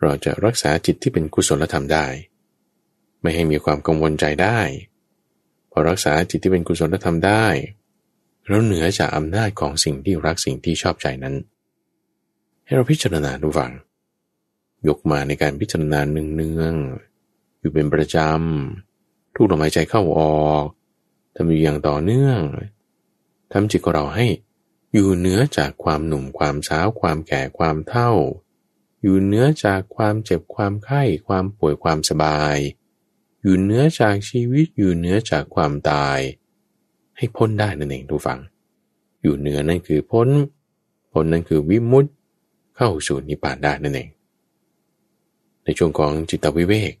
เราจะรักษาจิตที่เป็นกุศลธรรมได้ ไม่ให้มีความกังวลใจได้พอรักษาจิตที่เป็นกุศลธรรมได้เราเหนือจากอำนาจของสิ่งที่รักสิ่งที่ชอบใจนั้น ให้เราพิจารณาดูฟัง ยกมาในการพิจารณาเนืองๆอยู่เป็นประจำ ทุกลมหายใจเข้าออกทำอยู่อย่างต่อเนื่องทำจิตของเราให้อยู่เหนือจากความหนุ่มความสาวความแก่ความเท่า อยู่เหนือจากความเจ็บความไข้ความป่วยความสบาย อยู่เหนือจากชีวิตอยู่เหนือจากความตาย ให้พ้นได้นั่นเองทุกฝัง อยู่เหนือนั่นคือพ้น พ้นนั่นคือวิมุตต์เข้าสู่นิพพานได้นั่นเอง ในช่วงของจิตวิเวก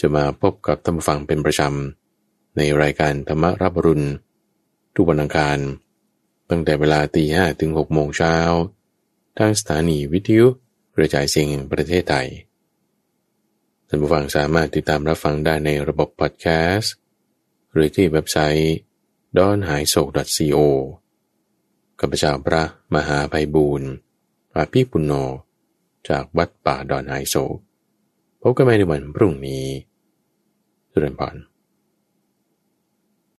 จะมาพบกับท่านฟังเป็นประจำ ในรายการธรรมรับรุณ ทุกวันอังคาร ตั้งแต่เวลาตีห้ถึงหกโมงเช้า ทางสถานีวิทยุกระจายเสียงแห่งประเทศไทย ท่านผู้ฟังสามารถติดตามรับฟังได้ในระบบพอดแคสต์ หรือที่เว็บไซต์ d o n h a i s o c o กับพระเจ้าพระมหาภัยบูรณ์อาภีปุณโญจากวัดป่าดอนไฮโศก พบกันใหม่ในวันพรุ่งนี้สุรินทร์